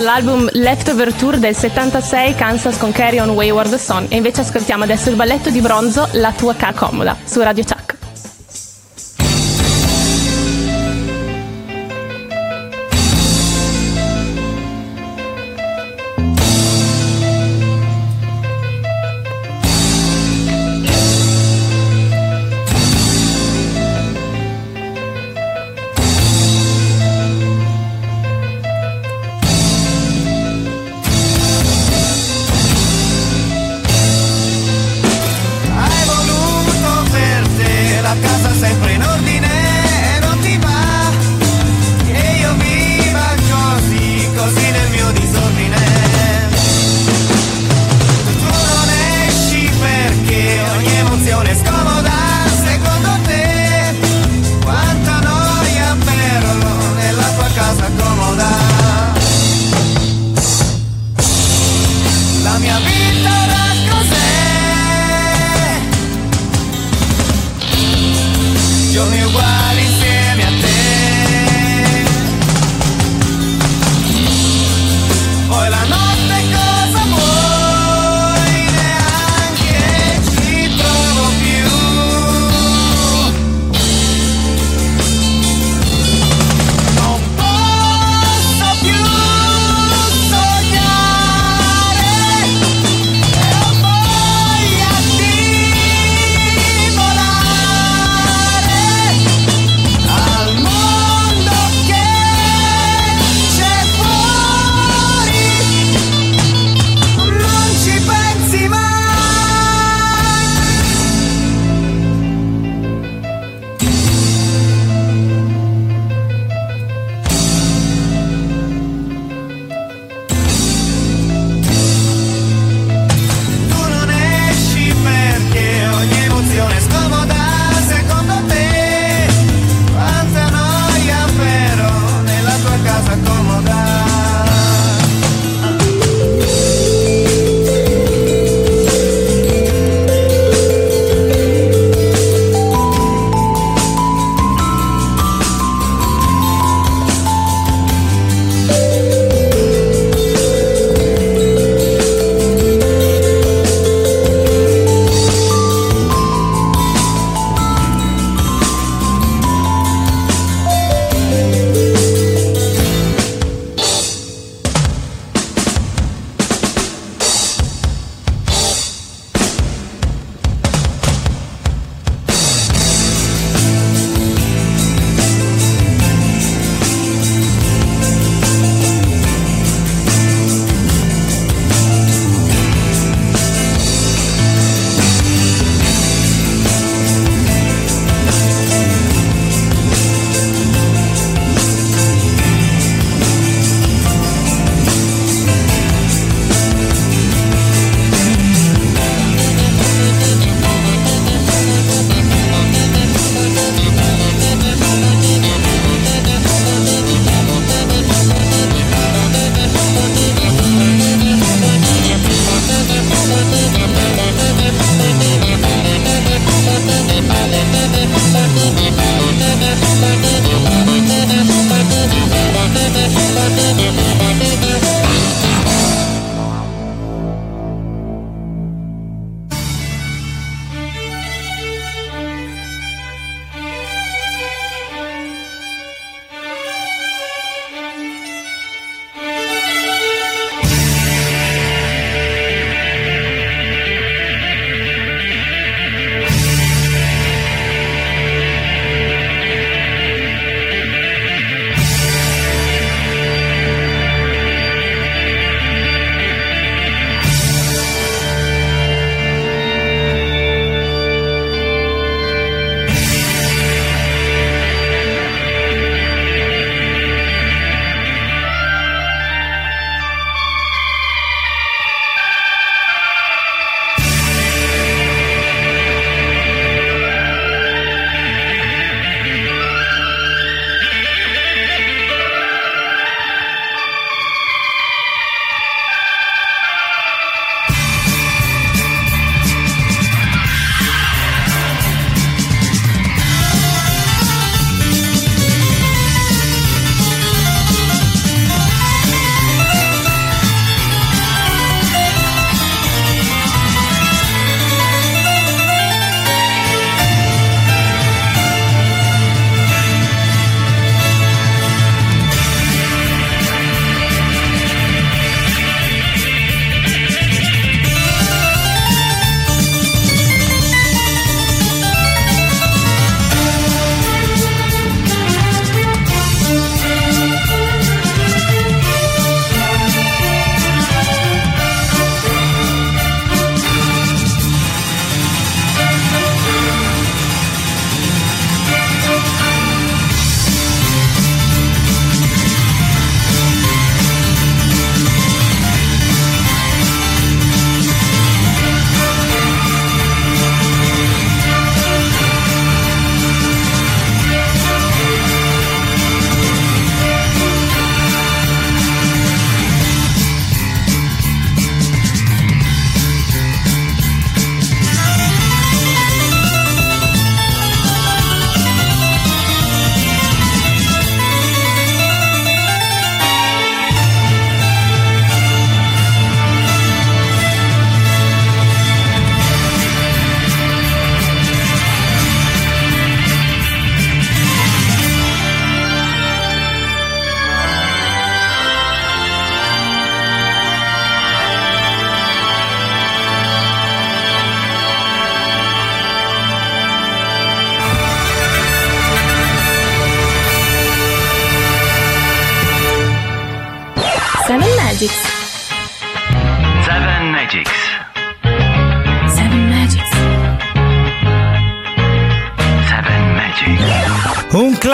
B: dall'album Leftover Tour del 76 Kansas con Carry on Wayward Son e invece ascoltiamo adesso il balletto di bronzo La tua ca comoda su Radio Chuck.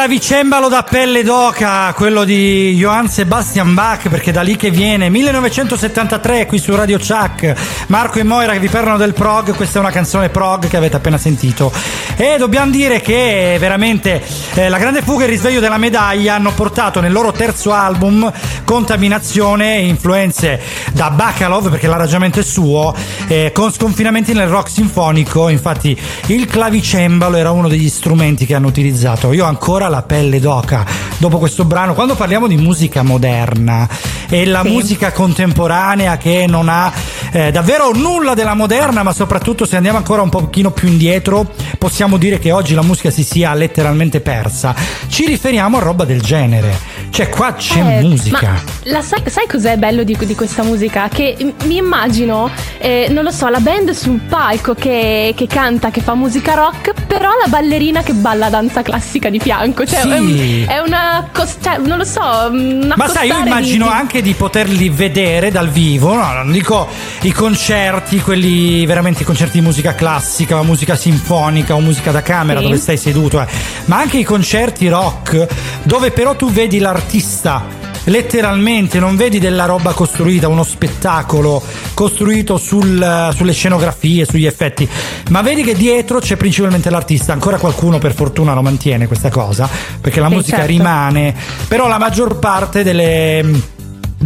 A: Clavicembalo da pelle d'oca, quello di Johann Sebastian Bach, perché da lì che viene, 1973 qui su Radio Chuck, Marco e Moira che vi parlano del prog, questa è una canzone prog che avete appena sentito. E dobbiamo dire che veramente eh, la grande fuga e il risveglio della medaglia hanno portato nel loro terzo album contaminazione e influenze da Bacalov, perché l'arrangiamento è suo, eh, con sconfinamenti nel rock sinfonico, infatti il clavicembalo era uno degli strumenti che hanno utilizzato. Io ancora la pelle d'oca dopo questo brano. Quando parliamo di musica moderna e la
B: Sì.
A: musica contemporanea che non ha eh, davvero nulla della moderna, ma soprattutto se andiamo ancora un pochino più indietro, possiamo dire che oggi la musica si sia letteralmente persa. Ci riferiamo a roba del genere. Cioè, qua c'è
B: Eh,
A: musica.
B: La sai, sai cos'è bello di, di questa musica? Che mi immagino, eh, non lo so, la band sul palco che, che canta, che fa musica rock, però la ballerina che balla danza classica di fianco. Cioè,
A: Sì.
B: è, è una. cos- cioè, non lo so. un
A: Ma sai, io immagino
B: di-
A: anche di poterli vedere dal vivo, no, non dico i concerti, quelli veramente i concerti di musica classica, musica sinfonica o musica da camera
B: Sì.
A: dove stai seduto, eh, ma anche i concerti rock dove però tu vedi l'artista letteralmente non vedi della roba costruita, uno spettacolo costruito sul- sulle scenografie, sugli effetti, ma vedi che dietro c'è principalmente l'artista. Ancora qualcuno per fortuna lo mantiene questa cosa, perché la
B: Sì,
A: musica
B: certo.
A: rimane, però la maggior parte delle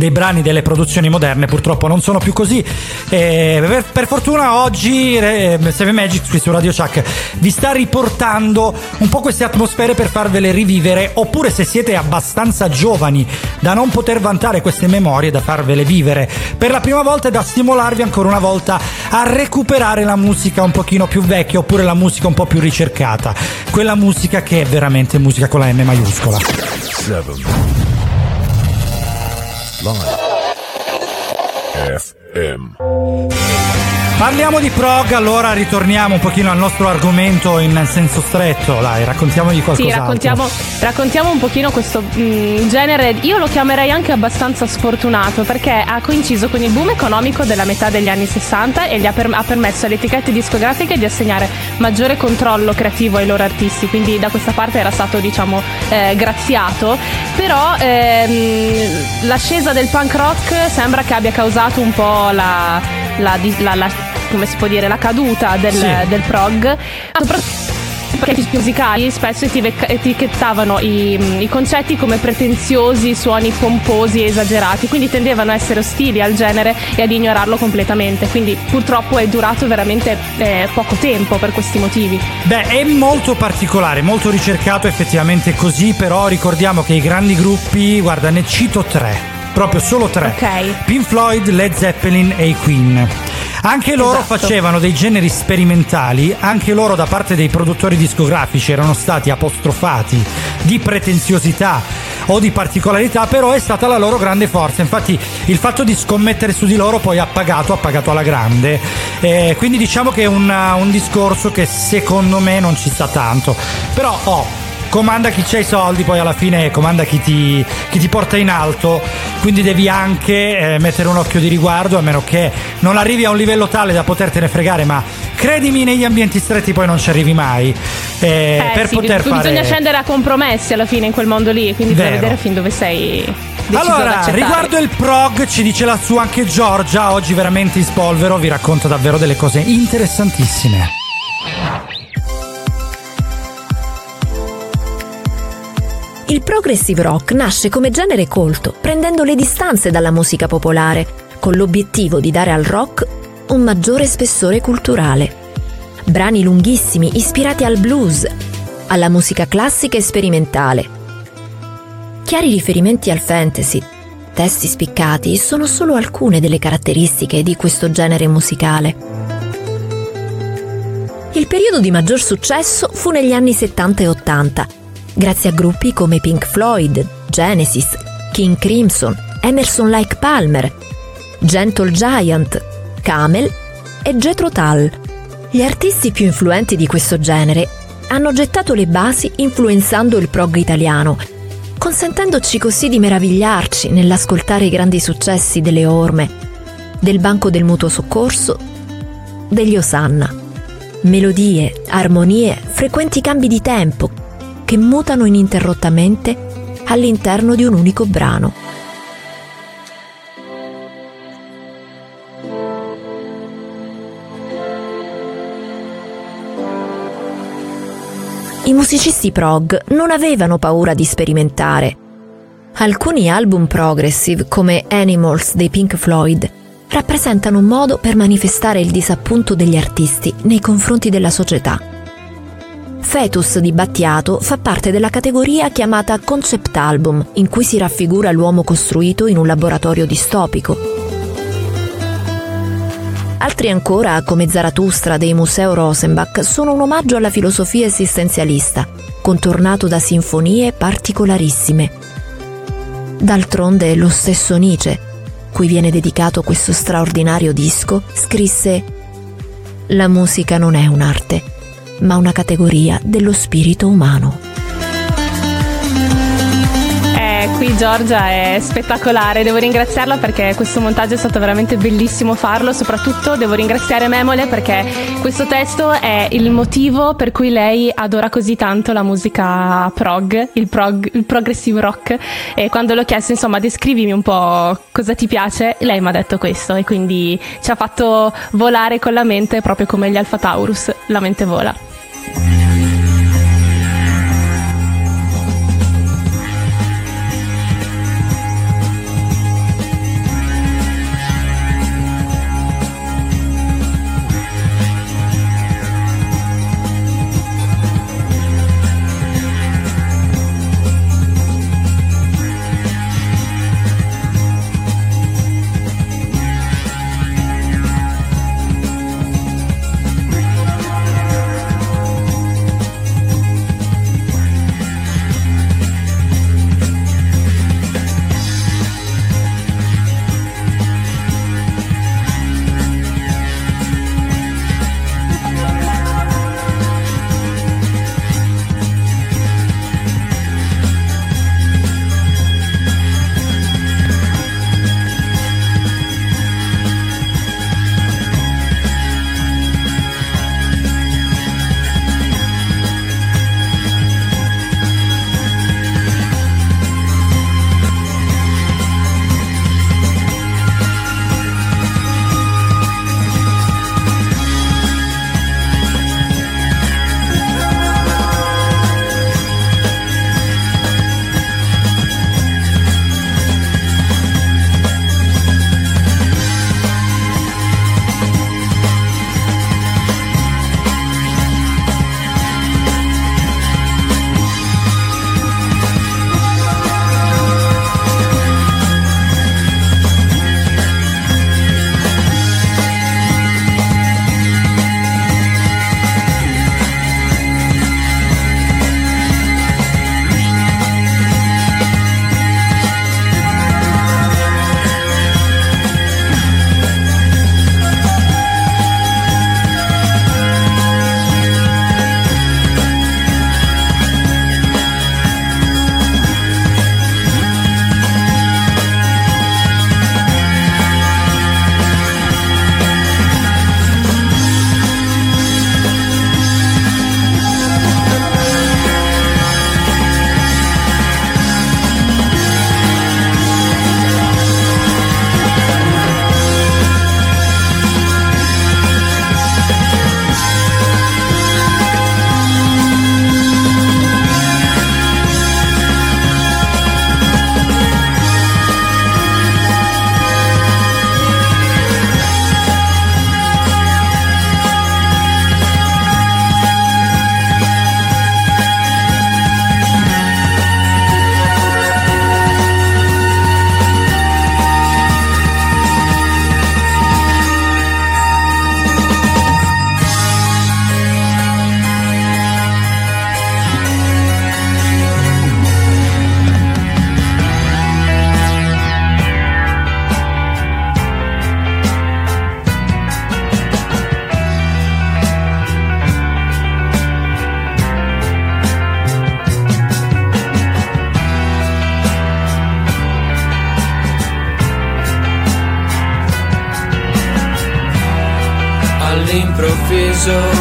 A: dei brani delle produzioni moderne purtroppo non sono più così. Eh, per, per fortuna oggi eh, Seven Magic qui su Radio Chuck vi sta riportando un po' queste atmosfere per farvele rivivere oppure se siete abbastanza giovani da non poter vantare queste memorie da farvele vivere per la prima volta e da stimolarvi ancora una volta a recuperare la musica un pochino più vecchia oppure la musica un po' più ricercata. Quella musica che è veramente musica con la M maiuscola.
G: Seven. Live. FM.
A: Parliamo di prog, allora ritorniamo un pochino al nostro argomento in senso stretto, dai, raccontiamogli
B: Sì,
A: qualcos'altro.
B: raccontiamo, raccontiamo un pochino questo mm, genere, io lo chiamerei anche abbastanza sfortunato perché ha coinciso con il boom economico della metà degli anni 60 e gli ha, per- ha permesso alle etichette discografiche di assegnare maggiore controllo creativo ai loro artisti, quindi da questa parte era stato diciamo eh, graziato, però ehm, l'ascesa del punk rock sembra che abbia causato un po' la, la- la- la- come si può dire, la caduta del,
T: Sì.
B: del prog. Soprattutto perché i musicali spesso etichettavano i, i concetti come pretenziosi, suoni pomposi e esagerati, quindi tendevano a essere ostili al genere e ad ignorarlo completamente. Quindi purtroppo è durato veramente eh, poco tempo per questi motivi.
A: Beh, è molto particolare, molto ricercato effettivamente così, però ricordiamo che i grandi gruppi, guarda, ne cito tre, proprio solo tre. Pink Floyd, Led Zeppelin e i Queen. Anche loro
B: Esatto.
A: facevano dei generi sperimentali, anche loro da parte dei produttori discografici erano stati apostrofati di pretenziosità o di particolarità, però è stata la loro grande forza. Infatti il fatto di scommettere su di loro poi ha pagato, ha pagato alla grande. Eh, quindi diciamo che è un, un discorso che secondo me non ci sta tanto. Però oh, comanda chi c'ha i soldi, poi alla fine comanda chi ti, chi ti porta in alto, quindi devi anche eh, mettere un occhio di riguardo, a meno che non arrivi a un livello tale da potertene fregare, ma credimi negli ambienti stretti poi non ci arrivi mai. eh,
B: Eh,
A: per
B: sì,
A: poter
B: bisogna
A: fare...
B: scendere a compromessi alla fine in quel mondo lì, quindi bisogna
A: Vero.
B: vedere fin dove sei
A: Allora, riguardo il prog, ci dice la sua anche Giorgia, oggi veramente in spolvero, vi racconta davvero delle cose interessantissime.
T: Il progressive rock nasce come genere colto, prendendo le distanze dalla musica popolare, con l'obiettivo di dare al rock un maggiore spessore culturale. Brani lunghissimi ispirati al blues, alla musica classica e sperimentale. Chiari riferimenti al fantasy, testi spiccati sono solo alcune delle caratteristiche di questo genere musicale. Il periodo di maggior successo fu negli anni 70 e 80, grazie a gruppi come Pink Floyd, Genesis, King Crimson, Emerson Lake Palmer, Gentle Giant, Camel e Jethro Tull. Gli artisti più influenti di questo genere hanno gettato le basi influenzando il prog italiano, consentendoci così di meravigliarci nell'ascoltare i grandi successi delle orme, del Banco del Mutuo Soccorso, degli Osanna. Melodie, armonie, frequenti cambi di tempo che mutano ininterrottamente all'interno di un unico brano. I musicisti prog non avevano paura di sperimentare. Alcuni album progressive, come Animals dei Pink Floyd, rappresentano un modo per manifestare il disappunto degli artisti nei confronti della società. Fetus di Battiato fa parte della categoria chiamata concept album, in cui si raffigura l'uomo costruito in un laboratorio distopico. Altri ancora, come Zarathustra dei Museo Rosenbach, sono un omaggio alla filosofia esistenzialista, contornato da sinfonie particolarissime. D'altronde lo stesso Nietzsche, cui viene dedicato questo straordinario disco, scrisse La musica non è un'arte, ma una categoria dello spirito umano.
B: Eh, qui Giorgia è spettacolare, devo ringraziarla perché questo montaggio è stato veramente bellissimo farlo, soprattutto devo ringraziare Memole perché questo testo è il motivo per cui lei adora così tanto la musica prog, il, prog, il progressive rock e quando l'ho chiesto insomma descrivimi un po' cosa ti piace, lei mi ha detto questo e quindi ci ha fatto volare con la mente proprio come gli Alpha Taurus, la mente vola.
U: Thank you.
A: Vedi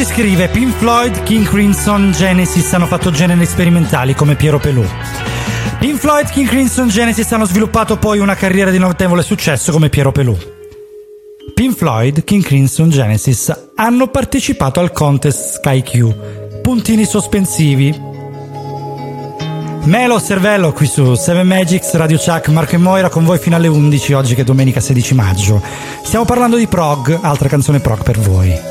A: ci scrive: Pink Floyd, King Crimson, Genesis hanno fatto generi sperimentali come Piero Pelù. Pink Floyd, King Crimson, Genesis hanno sviluppato poi una carriera di notevole successo come Piero Pelù. Pink Floyd, King Crimson, Genesis hanno partecipato al contest Sky Q. Puntini sospensivi. Melo Cervello qui su 7 Magics, Radio Chuck, Marco e Moira con voi fino alle 11 oggi che è domenica 16 maggio. Stiamo parlando di prog, altra canzone prog per voi.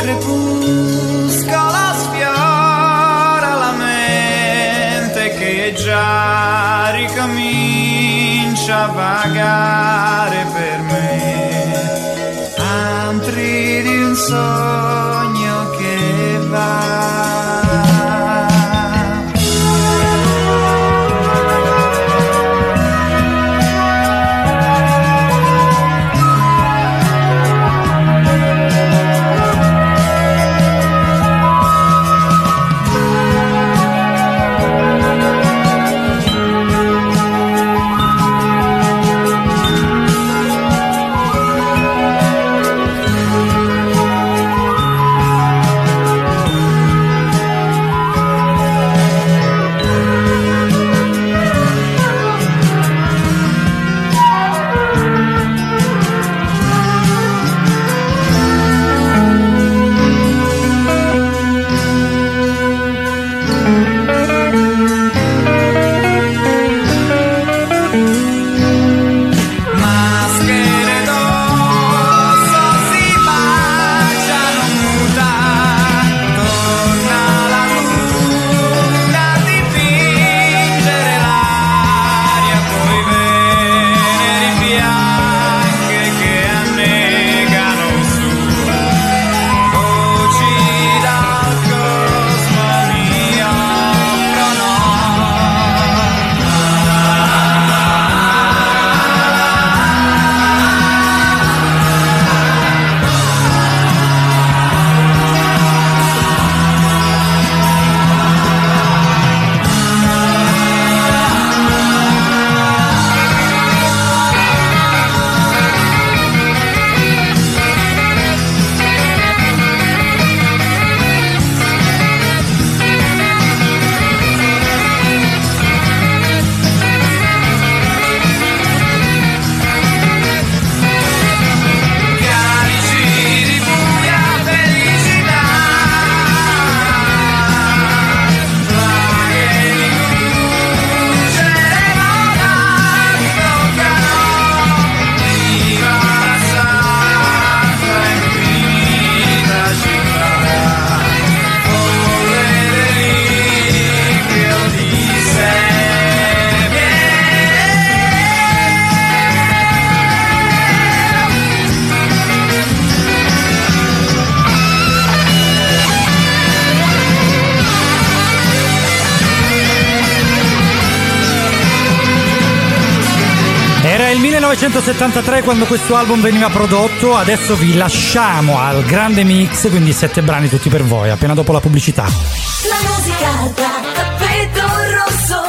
V: Crepuscolo sfiora la mente che già ricomincia a vagare per me, antri di un sogno che va.
A: 1973 quando questo album veniva prodotto, adesso vi lasciamo al grande mix, quindi sette brani tutti per voi, appena dopo la pubblicità.
K: La musica da tappeto rosso.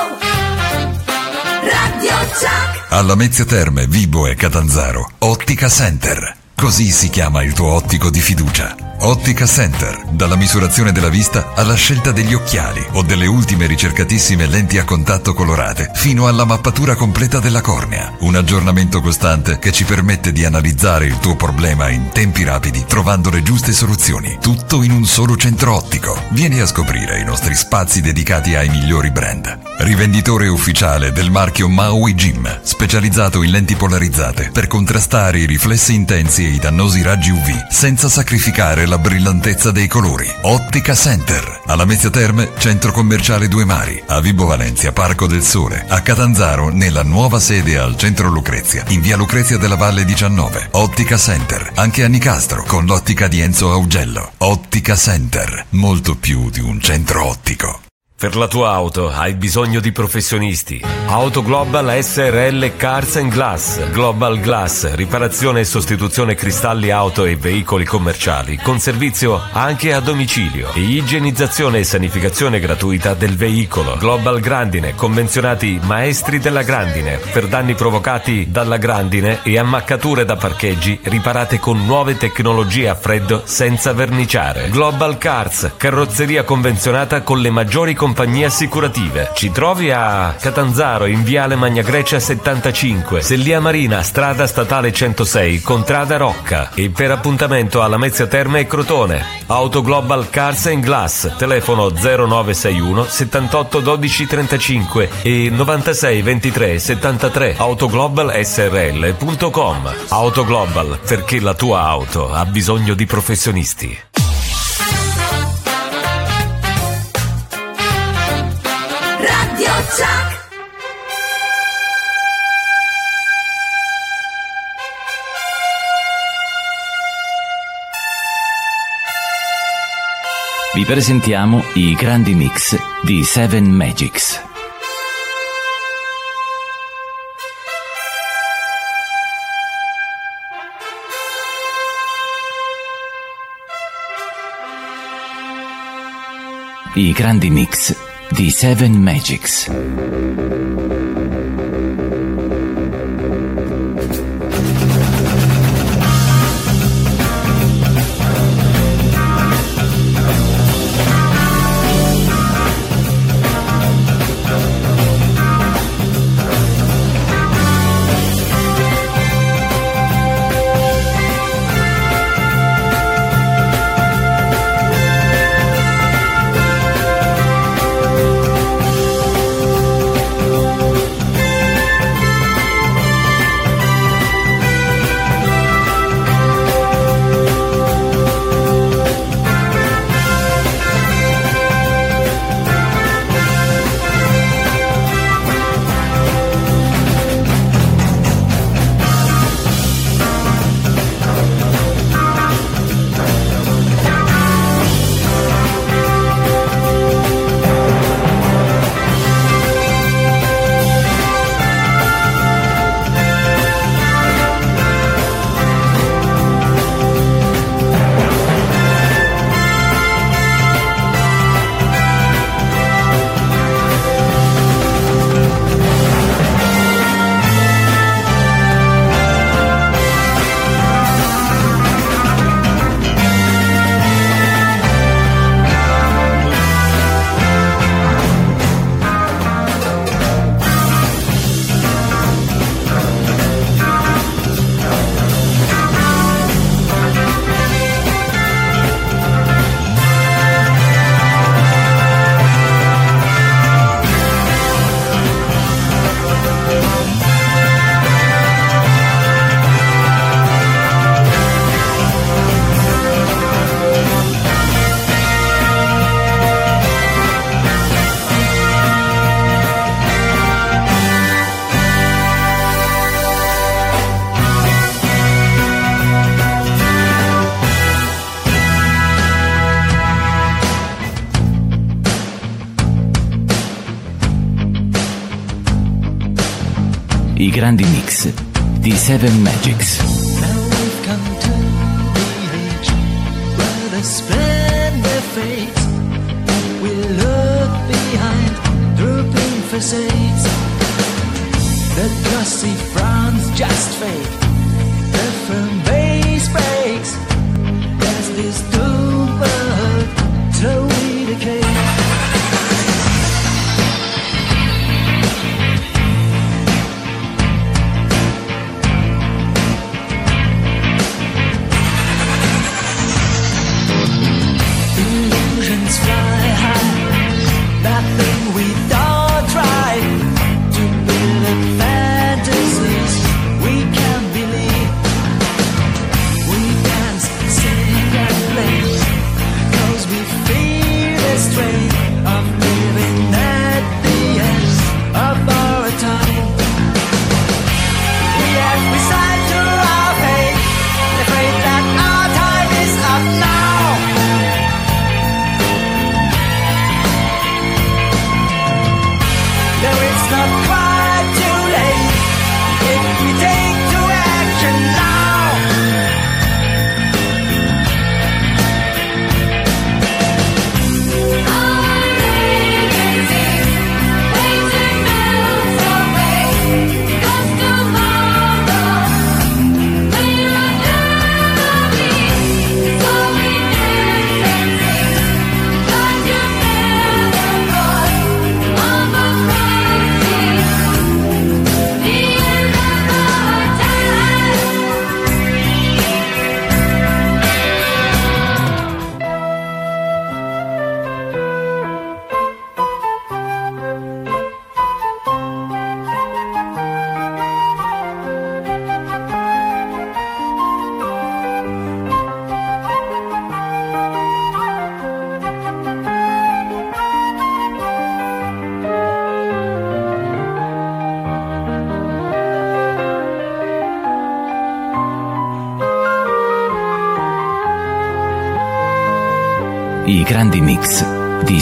K: Radio Chuck.
W: Alla Mezzia Terme, Vibo e Catanzaro, Ottica Center. Così si chiama il tuo ottico di fiducia. Ottica Center, dalla misurazione della vista alla scelta degli occhiali o delle ultime ricercatissime lenti a contatto colorate, fino alla mappatura completa della cornea. Un aggiornamento costante che ci permette di analizzare il tuo problema in tempi rapidi, trovando le giuste soluzioni. Tutto in un solo centro ottico. Vieni a scoprire i nostri spazi dedicati ai migliori brand. Rivenditore ufficiale del marchio Maui Gym, specializzato in lenti polarizzate per contrastare i riflessi intensi e i dannosi raggi UV, senza sacrificare la brillantezza dei colori. Ottica Center, alla Mezzia Terme, centro commerciale Due Mari, a Vibo Valencia, Parco del Sole, a Catanzaro, nella nuova sede al centro Lucrezia, in via Lucrezia della Valle 19. Ottica Center, anche a Nicastro, con l'ottica di Enzo Augello. Ottica Center, molto più di un centro ottico.
N: Per la tua auto hai bisogno di professionisti. Auto Global SRL Cars and Glass. Global Glass, riparazione e sostituzione cristalli auto e veicoli commerciali, con servizio anche a domicilio. E igienizzazione e sanificazione gratuita del veicolo. Global Grandine, convenzionati maestri della grandine. Per danni provocati dalla grandine e ammaccature da parcheggi, riparate con nuove tecnologie a freddo senza verniciare. Global Cars, carrozzeria convenzionata con le maggiori compagnie assicurative. Ci trovi a Catanzaro in Viale Magna Grecia 75, Sellia Marina, strada statale 106, Contrada Rocca e per appuntamento alla Mezzia Terme e Crotone. Auto Global Cars and Glass, telefono 0961 78 12 35 e 96 23 73 autoglobalsrl.com. Auto Global, perché la tua auto ha bisogno di professionisti.
K: Radio Chuck.
H: Vi presentiamo i grandi mix di Seven Magics. I grandi mix di Seven Magics. 7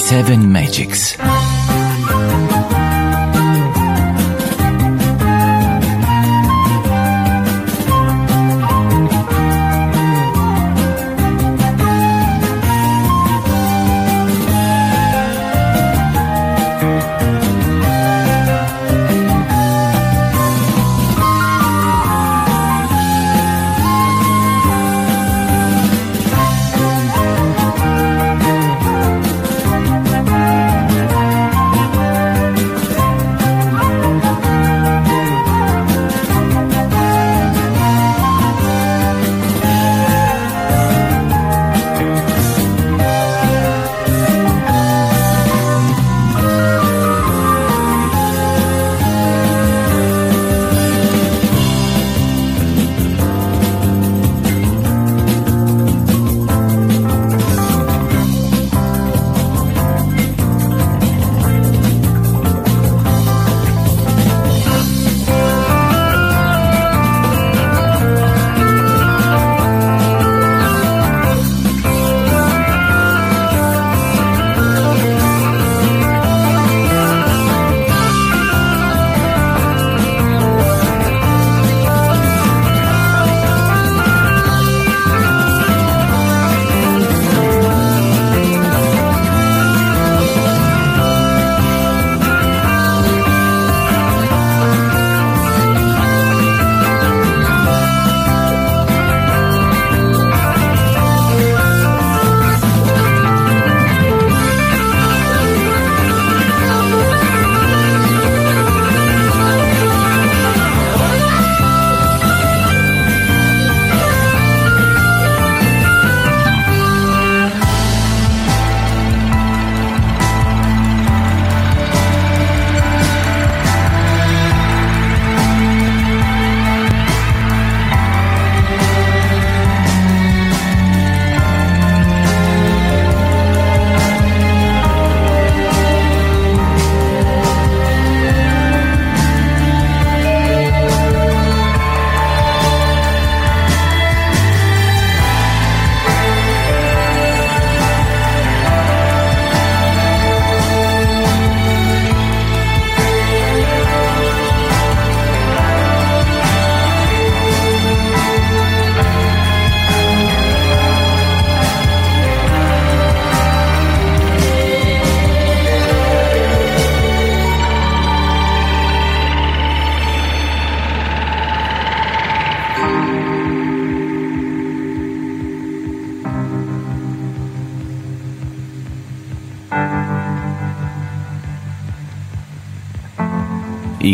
H: Seven Magics.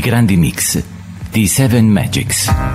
H: Grandi mix di Seven Magics.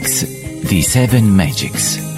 H: Grandi mix di Seven Magics.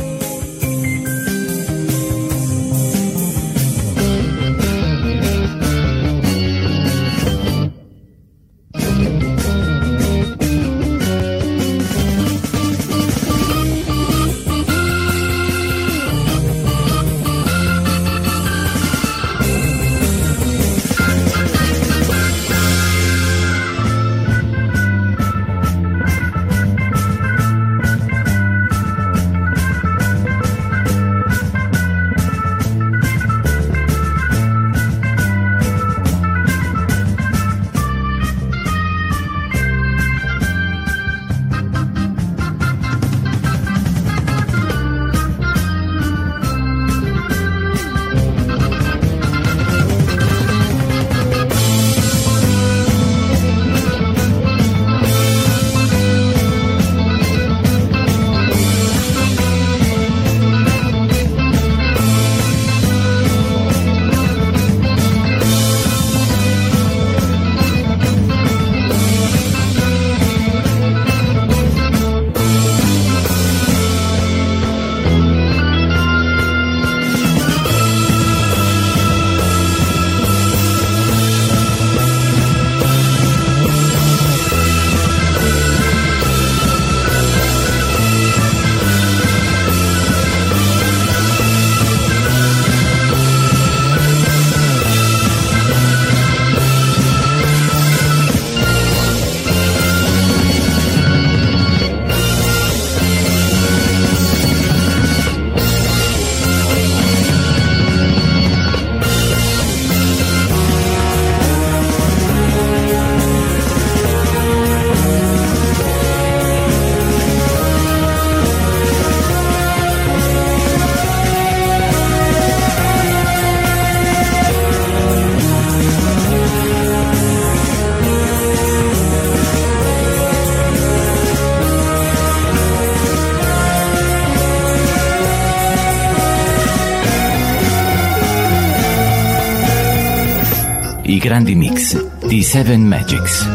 H: Grandi mix di Seven Magics.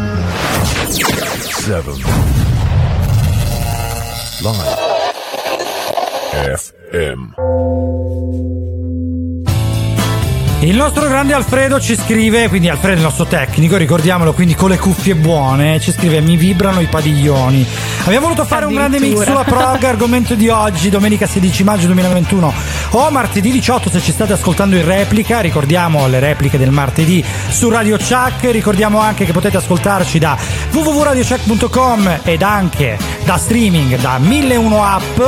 H: Seven.
G: Live. FM.
A: Il nostro grande Alfredo ci scrive, quindi Alfredo è il nostro tecnico, ricordiamolo quindi con le cuffie buone, ci scrive mi vibrano i padiglioni. Abbiamo voluto fare un grande mix sulla prog, argomento di oggi, domenica 16 maggio 2021 o martedì 18 se ci state ascoltando in replica, ricordiamo le repliche del martedì su Radio Chuck, ricordiamo anche che potete ascoltarci da www.radiochuck.com ed anche da streaming da 1001 app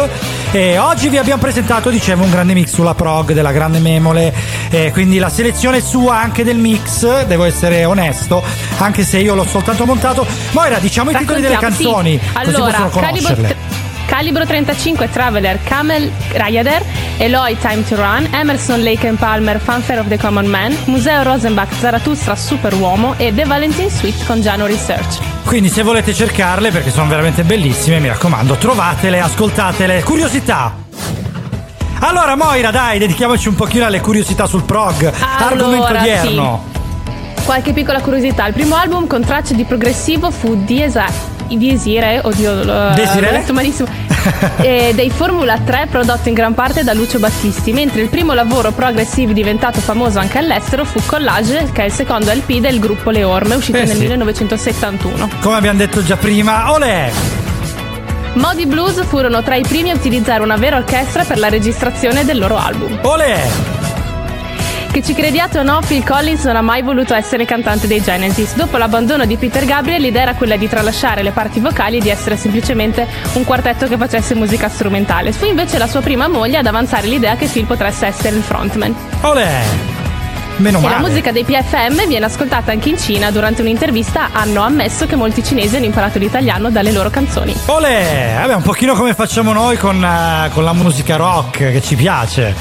A: e oggi vi abbiamo presentato, dicevo, un grande mix sulla prog della grande memole, eh, quindi la selezione sua anche del mix, devo essere onesto, anche se io l'ho soltanto montato. Moira, diciamo i titoli delle canzoni,
B: sì.
A: così
B: Allora,
A: possono
B: Calibro,
A: conoscerle.
B: Calibro 35 Traveler, Camel Rayader, Eloy Time to Run, Emerson Lake and Palmer Fanfare of the Common Man, Museo Rosenbach Zarathustra Superuomo e The Valentine Suite con Giano Research.
A: Quindi se volete cercarle, perché sono veramente bellissime, mi raccomando, trovatele, ascoltatele. Curiosità! Allora Moira, dai, dedichiamoci un pochino alle curiosità sul prog. Argomento
B: Allora,
A: odierno.
B: Qualche piccola curiosità, il primo album con tracce di progressivo fu Dies i Desire, oddio, l'ho
A: Desire?
B: l'ho letto malissimo, eh, dei Formula 3 prodotto in gran parte da Lucio Battisti, mentre il primo lavoro progressive diventato famoso anche all'estero fu Collage, che è il secondo LP del gruppo Le Orme, uscito
A: Eh
B: nel
A: sì.
B: 1971.
A: Come abbiamo detto già prima, olè!
B: Modi Blues furono tra i primi a utilizzare una vera orchestra per la registrazione del loro album.
A: Olè!
B: Che ci crediate o no, Phil Collins non ha mai voluto essere cantante dei Genesis. Dopo l'abbandono di Peter Gabriel, l'idea era quella di tralasciare le parti vocali e di essere semplicemente un quartetto che facesse musica strumentale. Fu invece la sua prima moglie ad avanzare l'idea che Phil potesse essere il frontman.
A: Olè! Meno
B: E
A: male.
B: la musica dei PFM viene ascoltata anche in Cina. Durante un'intervista hanno ammesso che molti cinesi hanno imparato l'italiano dalle loro canzoni.
A: Olè! Vabbè, un pochino come facciamo noi con, eh, con la musica rock che ci piace.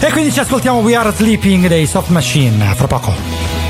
A: E quindi ci ascoltiamo We Are Sleeping dei Soft Machine, fra poco.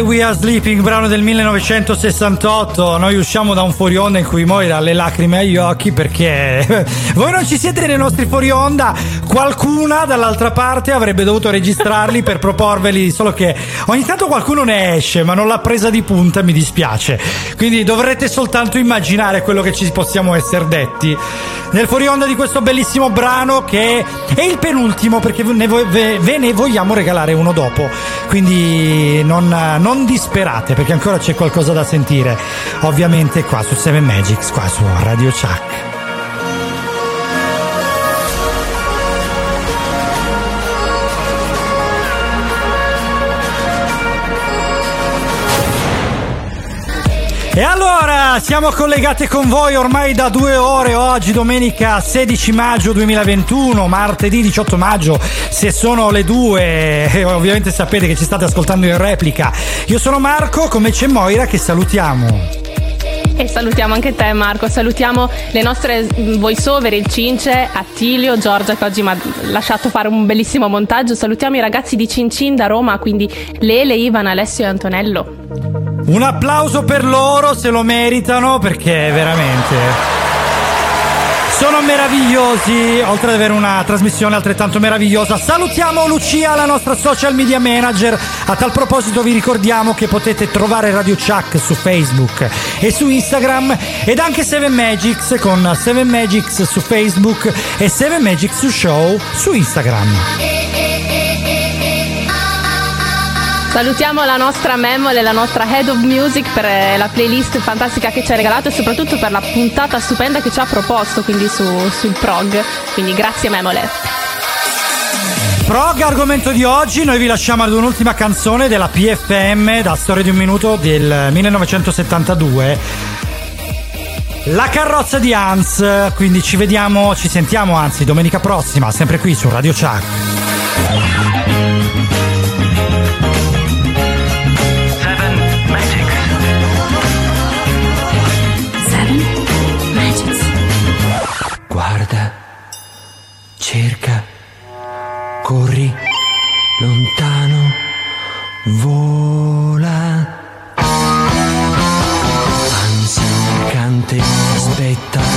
X: Why We
A: Are Sleeping, brano del 1968. Noi usciamo da un fuori onda in cui Moira ha le lacrime agli occhi perché voi non ci siete nei nostri fuori onda. Qualcuna dall'altra parte avrebbe dovuto registrarli per proporveli, solo che ogni tanto qualcuno ne esce, ma non l'ha presa di punta, mi dispiace. Quindi dovrete soltanto immaginare quello che ci possiamo essere detti nel fuori onda di questo bellissimo brano che è il penultimo perché ne vo- ve, ne vogliamo regalare uno dopo. Quindi non, non disperate perché ancora c'è qualcosa da sentire. Ovviamente qua su 7 Magics, qua su Radio Chuck. E allora siamo collegati con voi ormai da due ore oggi, domenica 16 maggio 2021, martedì 18 maggio, se sono le due, e ovviamente sapete che ci state ascoltando in replica. Io sono Marco, come c'è Moira che salutiamo.
B: E salutiamo anche te Marco, salutiamo le nostre voice over, il Cince, Attilio, Giorgia che oggi mi ha lasciato fare un bellissimo montaggio, salutiamo i ragazzi di Cincin da Roma, quindi Lele, Ivan, Alessio e Antonello.
A: Un applauso per loro, se lo meritano perché veramente sono meravigliosi, oltre ad avere una trasmissione altrettanto meravigliosa. Salutiamo Lucia, la nostra social media manager. A tal proposito vi ricordiamo che potete trovare Radio Chuck su Facebook e su Instagram ed anche Seven Magics con Seven Magics su Facebook e Seven Magics Show su Instagram.
B: Salutiamo la nostra Memole, la nostra Head of Music per eh, la playlist fantastica che ci ha regalato e soprattutto per la puntata stupenda che ci ha proposto, quindi su, sul prog. Quindi grazie Memole.
A: Prog, argomento di oggi, noi vi lasciamo ad un'ultima canzone della PFM da Storia di un minuto del 1972. La carrozza di Hans, quindi ci vediamo, ci sentiamo anzi domenica prossima, sempre qui su Radio Chuck.
Y: Cerca, corri, lontano, vola. Ansia mercante, aspetta